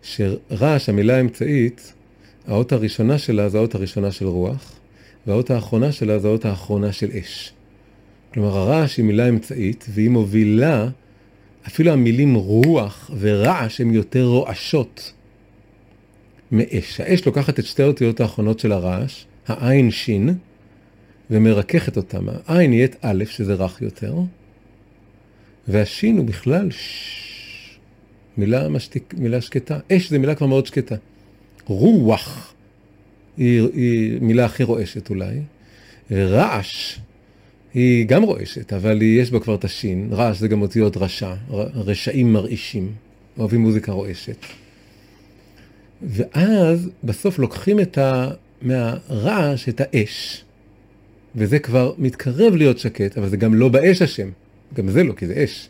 שרעש, המילה האמצעית, האות הראשונה שלה זה האות הראשונה של רוח, והאות האחרונה שלה זה האות האחרונה של אש. כלומר, הרעש היא מילה אמצעית, והיא מובילה, אפילו המילים רוח ורעש הן יותר רועשות מאש. האש לוקחת את שתי האותיות האחרונות של הרעש, העין שין, ומרככת אותם. העין נהיית א', שזה רך יותר, והשין הוא בכלל ש... מילה, משתיק, מילה שקטה. אש זה מילה כבר מאוד שקטה. רוח היא, היא מילה הכי רועשת אולי. רעש היא גם רועשת, אבל יש בה כבר את השין. רעש זה גם אותיות רשע, רשעים מרעישים, אוהבים מוזיקה רועשת. ואז בסוף לוקחים את ה... מהרעש את האש, וזה כבר מתקרב להיות שקט, אבל זה גם לא באש השם, גם זה לא, כי זה אש.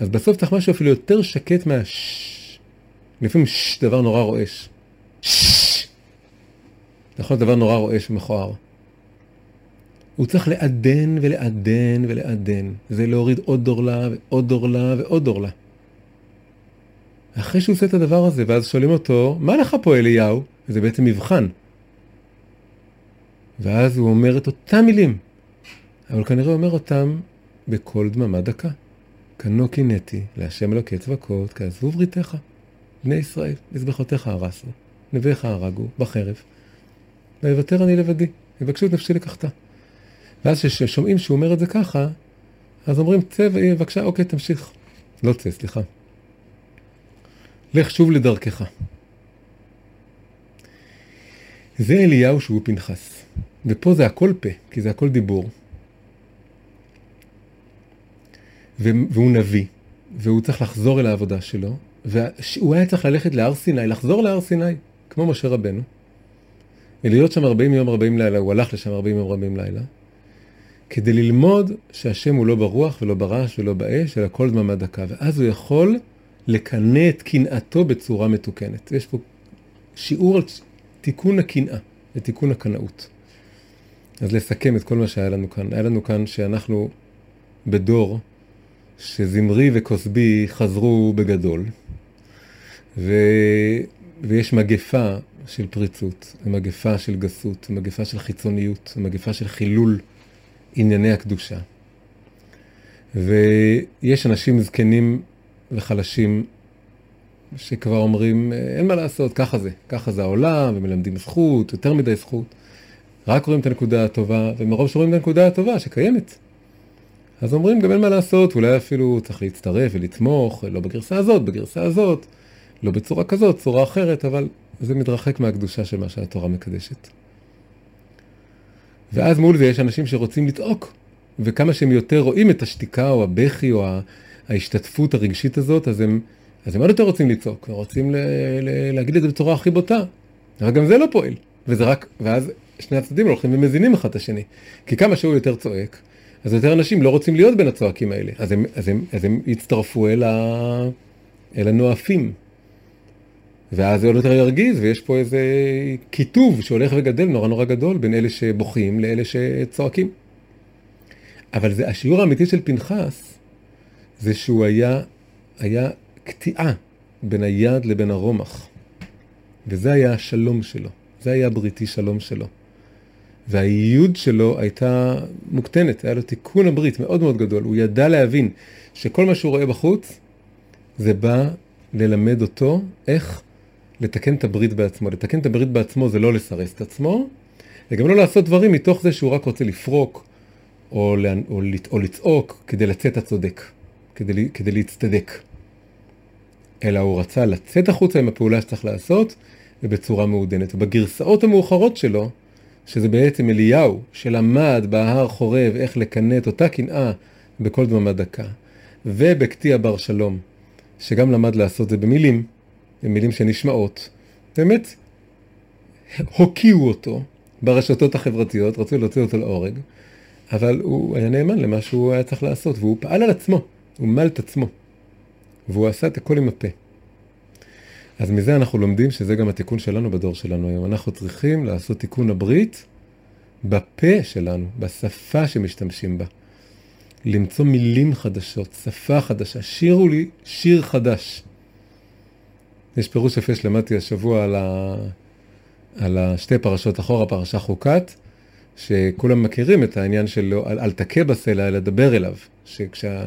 אז בסוף צריך משהו אפילו יותר שקט מהש. לפעמים ש, דבר נורא רועש. ש. נכון, דבר נורא רועש ומכוער. הוא צריך לעדן ולעדן ולעדן. זה להוריד עוד דורלה ועוד דורלה ועוד דורלה. אחרי שהוא עושה את הדבר הזה, ואז שואלים אותו, מה לך פה אליהו? זה בעצם מבחן. ואז הוא אומר את אותם מילים, אבל כנראה אומר אותם בקול דממה דקה. כנו קינאתי להשם אלוקי צבקות, כעזבו בריתך, בני ישראל, מזבחותיך הרסו, נביאך הרגו, בחרב. ויוותר אני לבדי, יבקשו את נפשי לקחתה. ואז כששומעים שהוא אומר את זה ככה, אז אומרים, צא, בבקשה, אוקיי, תמשיך. לא צא, סליחה. לך שוב לדרכך. זה אליהו שהוא פנחס, ופה זה הכל פה, כי זה הכל דיבור. והוא נביא, והוא צריך לחזור אל העבודה שלו, והוא היה צריך ללכת להר סיני, לחזור להר סיני, כמו משה רבנו, ולהיות שם 40 יום 40 לילה, הוא הלך לשם 40 יום 40 לילה, כדי ללמוד שהשם הוא לא ברוח ולא ברעש ולא באש, אלא כל דממה דקה, ואז הוא יכול לקנא את קנאתו בצורה מתוקנת. יש פה שיעור על תיקון הקנאה ותיקון הקנאות. אז לסכם את כל מה שהיה לנו כאן. היה לנו כאן שאנחנו בדור שזמרי וכוסבי חזרו בגדול, ו... ויש מגפה של פריצות, מגפה של גסות, מגפה של חיצוניות, מגפה של חילול ענייני הקדושה. ויש אנשים זקנים וחלשים שכבר אומרים, אין מה לעשות, ככה זה, ככה זה העולם, ומלמדים זכות, יותר מדי זכות. רק רואים את הנקודה הטובה, ומרוב שרואים את הנקודה הטובה שקיימת. אז אומרים, גם אין מה לעשות, אולי אפילו צריך להצטרף ולתמוך, לא בגרסה הזאת, בגרסה הזאת, לא בצורה כזאת, צורה אחרת, אבל זה מתרחק מהקדושה של מה שהתורה מקדשת. ואז מול זה יש אנשים שרוצים לצעוק, וכמה שהם יותר רואים את השתיקה או הבכי או ההשתתפות הרגשית הזאת, אז הם, אז הם עוד יותר רוצים לצעוק, ורוצים ל, ל, להגיד את זה בצורה הכי בוטה. אבל גם זה לא פועל, וזה רק, ואז שני הצדדים הולכים ומזינים אחד את השני. כי כמה שהוא יותר צועק, אז יותר אנשים לא רוצים להיות בין הצועקים האלה, אז הם, אז הם, אז הם יצטרפו אל, ה, אל הנואפים. ואז זה עוד יותר ירגיז, ויש פה איזה קיטוב שהולך וגדל נורא נורא גדול בין אלה שבוכים לאלה שצועקים. אבל זה, השיעור האמיתי של פנחס, זה שהוא היה, היה קטיעה בין היד לבין הרומח. וזה היה השלום שלו, זה היה בריתי שלום שלו. והייעוד שלו הייתה מוקטנת, היה לו תיקון הברית מאוד מאוד גדול. הוא ידע להבין שכל מה שהוא רואה בחוץ, זה בא ללמד אותו איך לתקן את הברית בעצמו. לתקן את הברית בעצמו זה לא לסרס את עצמו, זה גם לא לעשות דברים מתוך זה שהוא רק רוצה לפרוק או, או, או לצעוק כדי לצאת הצודק, כדי, כדי להצטדק. אלא הוא רצה לצאת החוצה עם הפעולה שצריך לעשות ובצורה מעודנת. ובגרסאות המאוחרות שלו, שזה בעצם אליהו, שלמד בהר חורב איך לקנא את אותה קנאה בכל דממה דקה, ובקטיע בר שלום, שגם למד לעשות זה במילים, במילים שנשמעות, באמת הוקיעו אותו ברשתות החברתיות, רצו להוציא אותו להורג, אבל הוא היה נאמן למה שהוא היה צריך לעשות, והוא פעל על עצמו, הוא מל את עצמו, והוא עשה את הכל עם הפה. אז מזה אנחנו לומדים שזה גם התיקון שלנו בדור שלנו היום. אנחנו צריכים לעשות תיקון הברית בפה שלנו, בשפה שמשתמשים בה. למצוא מילים חדשות, שפה חדשה. שירו לי שיר חדש. יש פירוש יפה שלמדתי השבוע על, ה... על השתי פרשות אחורה, פרשה חוקת, שכולם מכירים את העניין של אל, אל תכה בסלע, אלא דבר אליו. שכשה...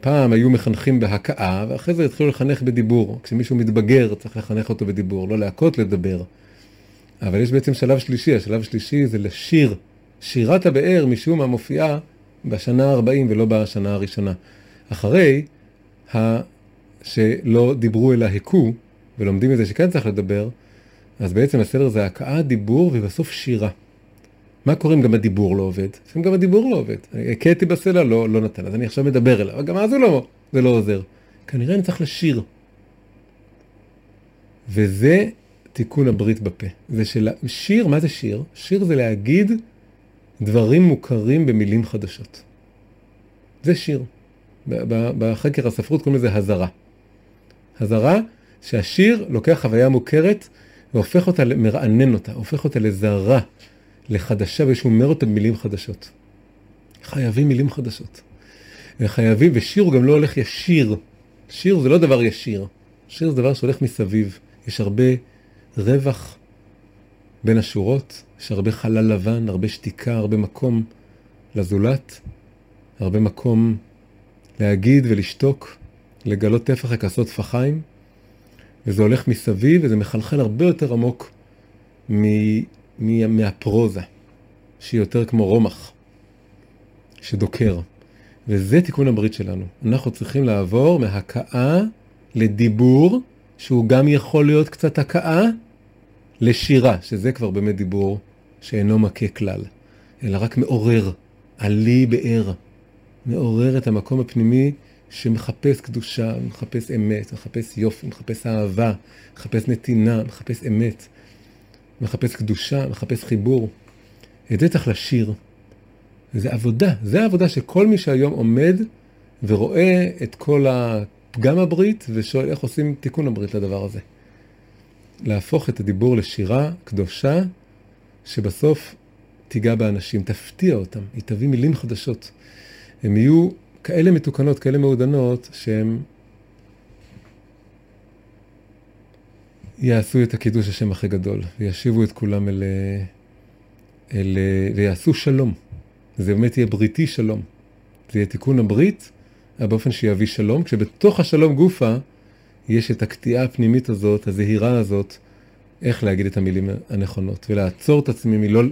פעם היו מחנכים בהכאה, ואחרי זה התחילו לחנך בדיבור. כשמישהו מתבגר צריך לחנך אותו בדיבור, לא להכות, לדבר. אבל יש בעצם שלב שלישי, השלב השלישי זה לשיר. שירת הבאר משום מה מופיעה בשנה ה-40 ולא בשנה הראשונה. אחרי. שלא דיברו אלא הכו, ולומדים את זה שכן צריך לדבר, אז בעצם הסדר זה הכאה, דיבור ובסוף שירה. מה קורה אם גם הדיבור לא עובד? לפעמים גם הדיבור לא עובד. הכיתי בסלע, לא, לא נתן, אז אני עכשיו מדבר אליו, גם אז זה לא, זה לא עוזר. כנראה אני צריך לשיר. וזה תיקון הברית בפה. זה של... שיר, מה זה שיר? שיר זה להגיד דברים מוכרים במילים חדשות. זה שיר. בחקר הספרות קוראים לזה הזרה. הזרה שהשיר לוקח חוויה מוכרת והופך אותה, מרענן אותה, הופך אותה לזרה, לחדשה, ושומר אותה במילים חדשות. חייבים מילים חדשות. וחייבים, ושיר הוא גם לא הולך ישיר. שיר זה לא דבר ישיר. שיר זה דבר שהולך מסביב. יש הרבה רווח בין השורות, יש הרבה חלל לבן, הרבה שתיקה, הרבה מקום לזולת, הרבה מקום להגיד ולשתוק, לגלות טפח לכסות טפחיים, וזה הולך מסביב וזה מחלחל הרבה יותר עמוק מ- מ- מהפרוזה, שהיא יותר כמו רומח, שדוקר. וזה תיקון הברית שלנו. אנחנו צריכים לעבור מהכאה לדיבור, שהוא גם יכול להיות קצת הכאה, לשירה, שזה כבר באמת דיבור שאינו מכה כלל, אלא רק מעורר, עלי באר, מעורר את המקום הפנימי שמחפש קדושה, מחפש אמת, מחפש יופי, מחפש אהבה, מחפש נתינה, מחפש אמת, מחפש קדושה, מחפש חיבור. את זה צריך לשיר. זה עבודה, זה העבודה שכל מי שהיום עומד ורואה את כל הפגם הברית ושואל איך עושים תיקון הברית לדבר הזה. להפוך את הדיבור לשירה קדושה, שבסוף תיגע באנשים, תפתיע אותם, היא תביא מילים חדשות. הם יהיו כאלה מתוקנות, כאלה מעודנות, שהם יעשו את הקידוש השם הכי גדול, וישיבו את כולם אל... אל... ויעשו שלום. זה באמת יהיה בריתי שלום. זה יהיה תיקון הברית, באופן שיביא שלום, כשבתוך השלום גופה יש את הקטיעה הפנימית הזאת, הזהירה הזאת, איך להגיד את המילים הנכונות, ולעצור את עצמי מלא...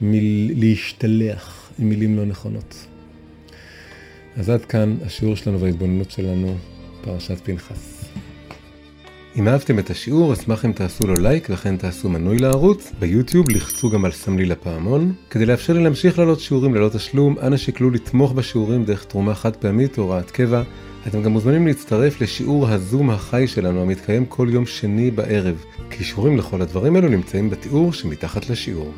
מלהשתלח עם מילים לא נכונות. אז עד כאן השיעור שלנו וההתבוננות שלנו, פרשת פנחס. אם אהבתם את השיעור, אשמח אם תעשו לו לייק וכן תעשו מנוי לערוץ. ביוטיוב לחצו גם על סמלי לפעמון. כדי לאפשר לי להמשיך לעלות שיעורים ללא תשלום, אנא שקלו לתמוך בשיעורים דרך תרומה חד פעמית או הוראת קבע. אתם גם מוזמנים להצטרף לשיעור הזום החי שלנו המתקיים כל יום שני בערב. קישורים לכל הדברים האלו נמצאים בתיאור שמתחת לשיעור.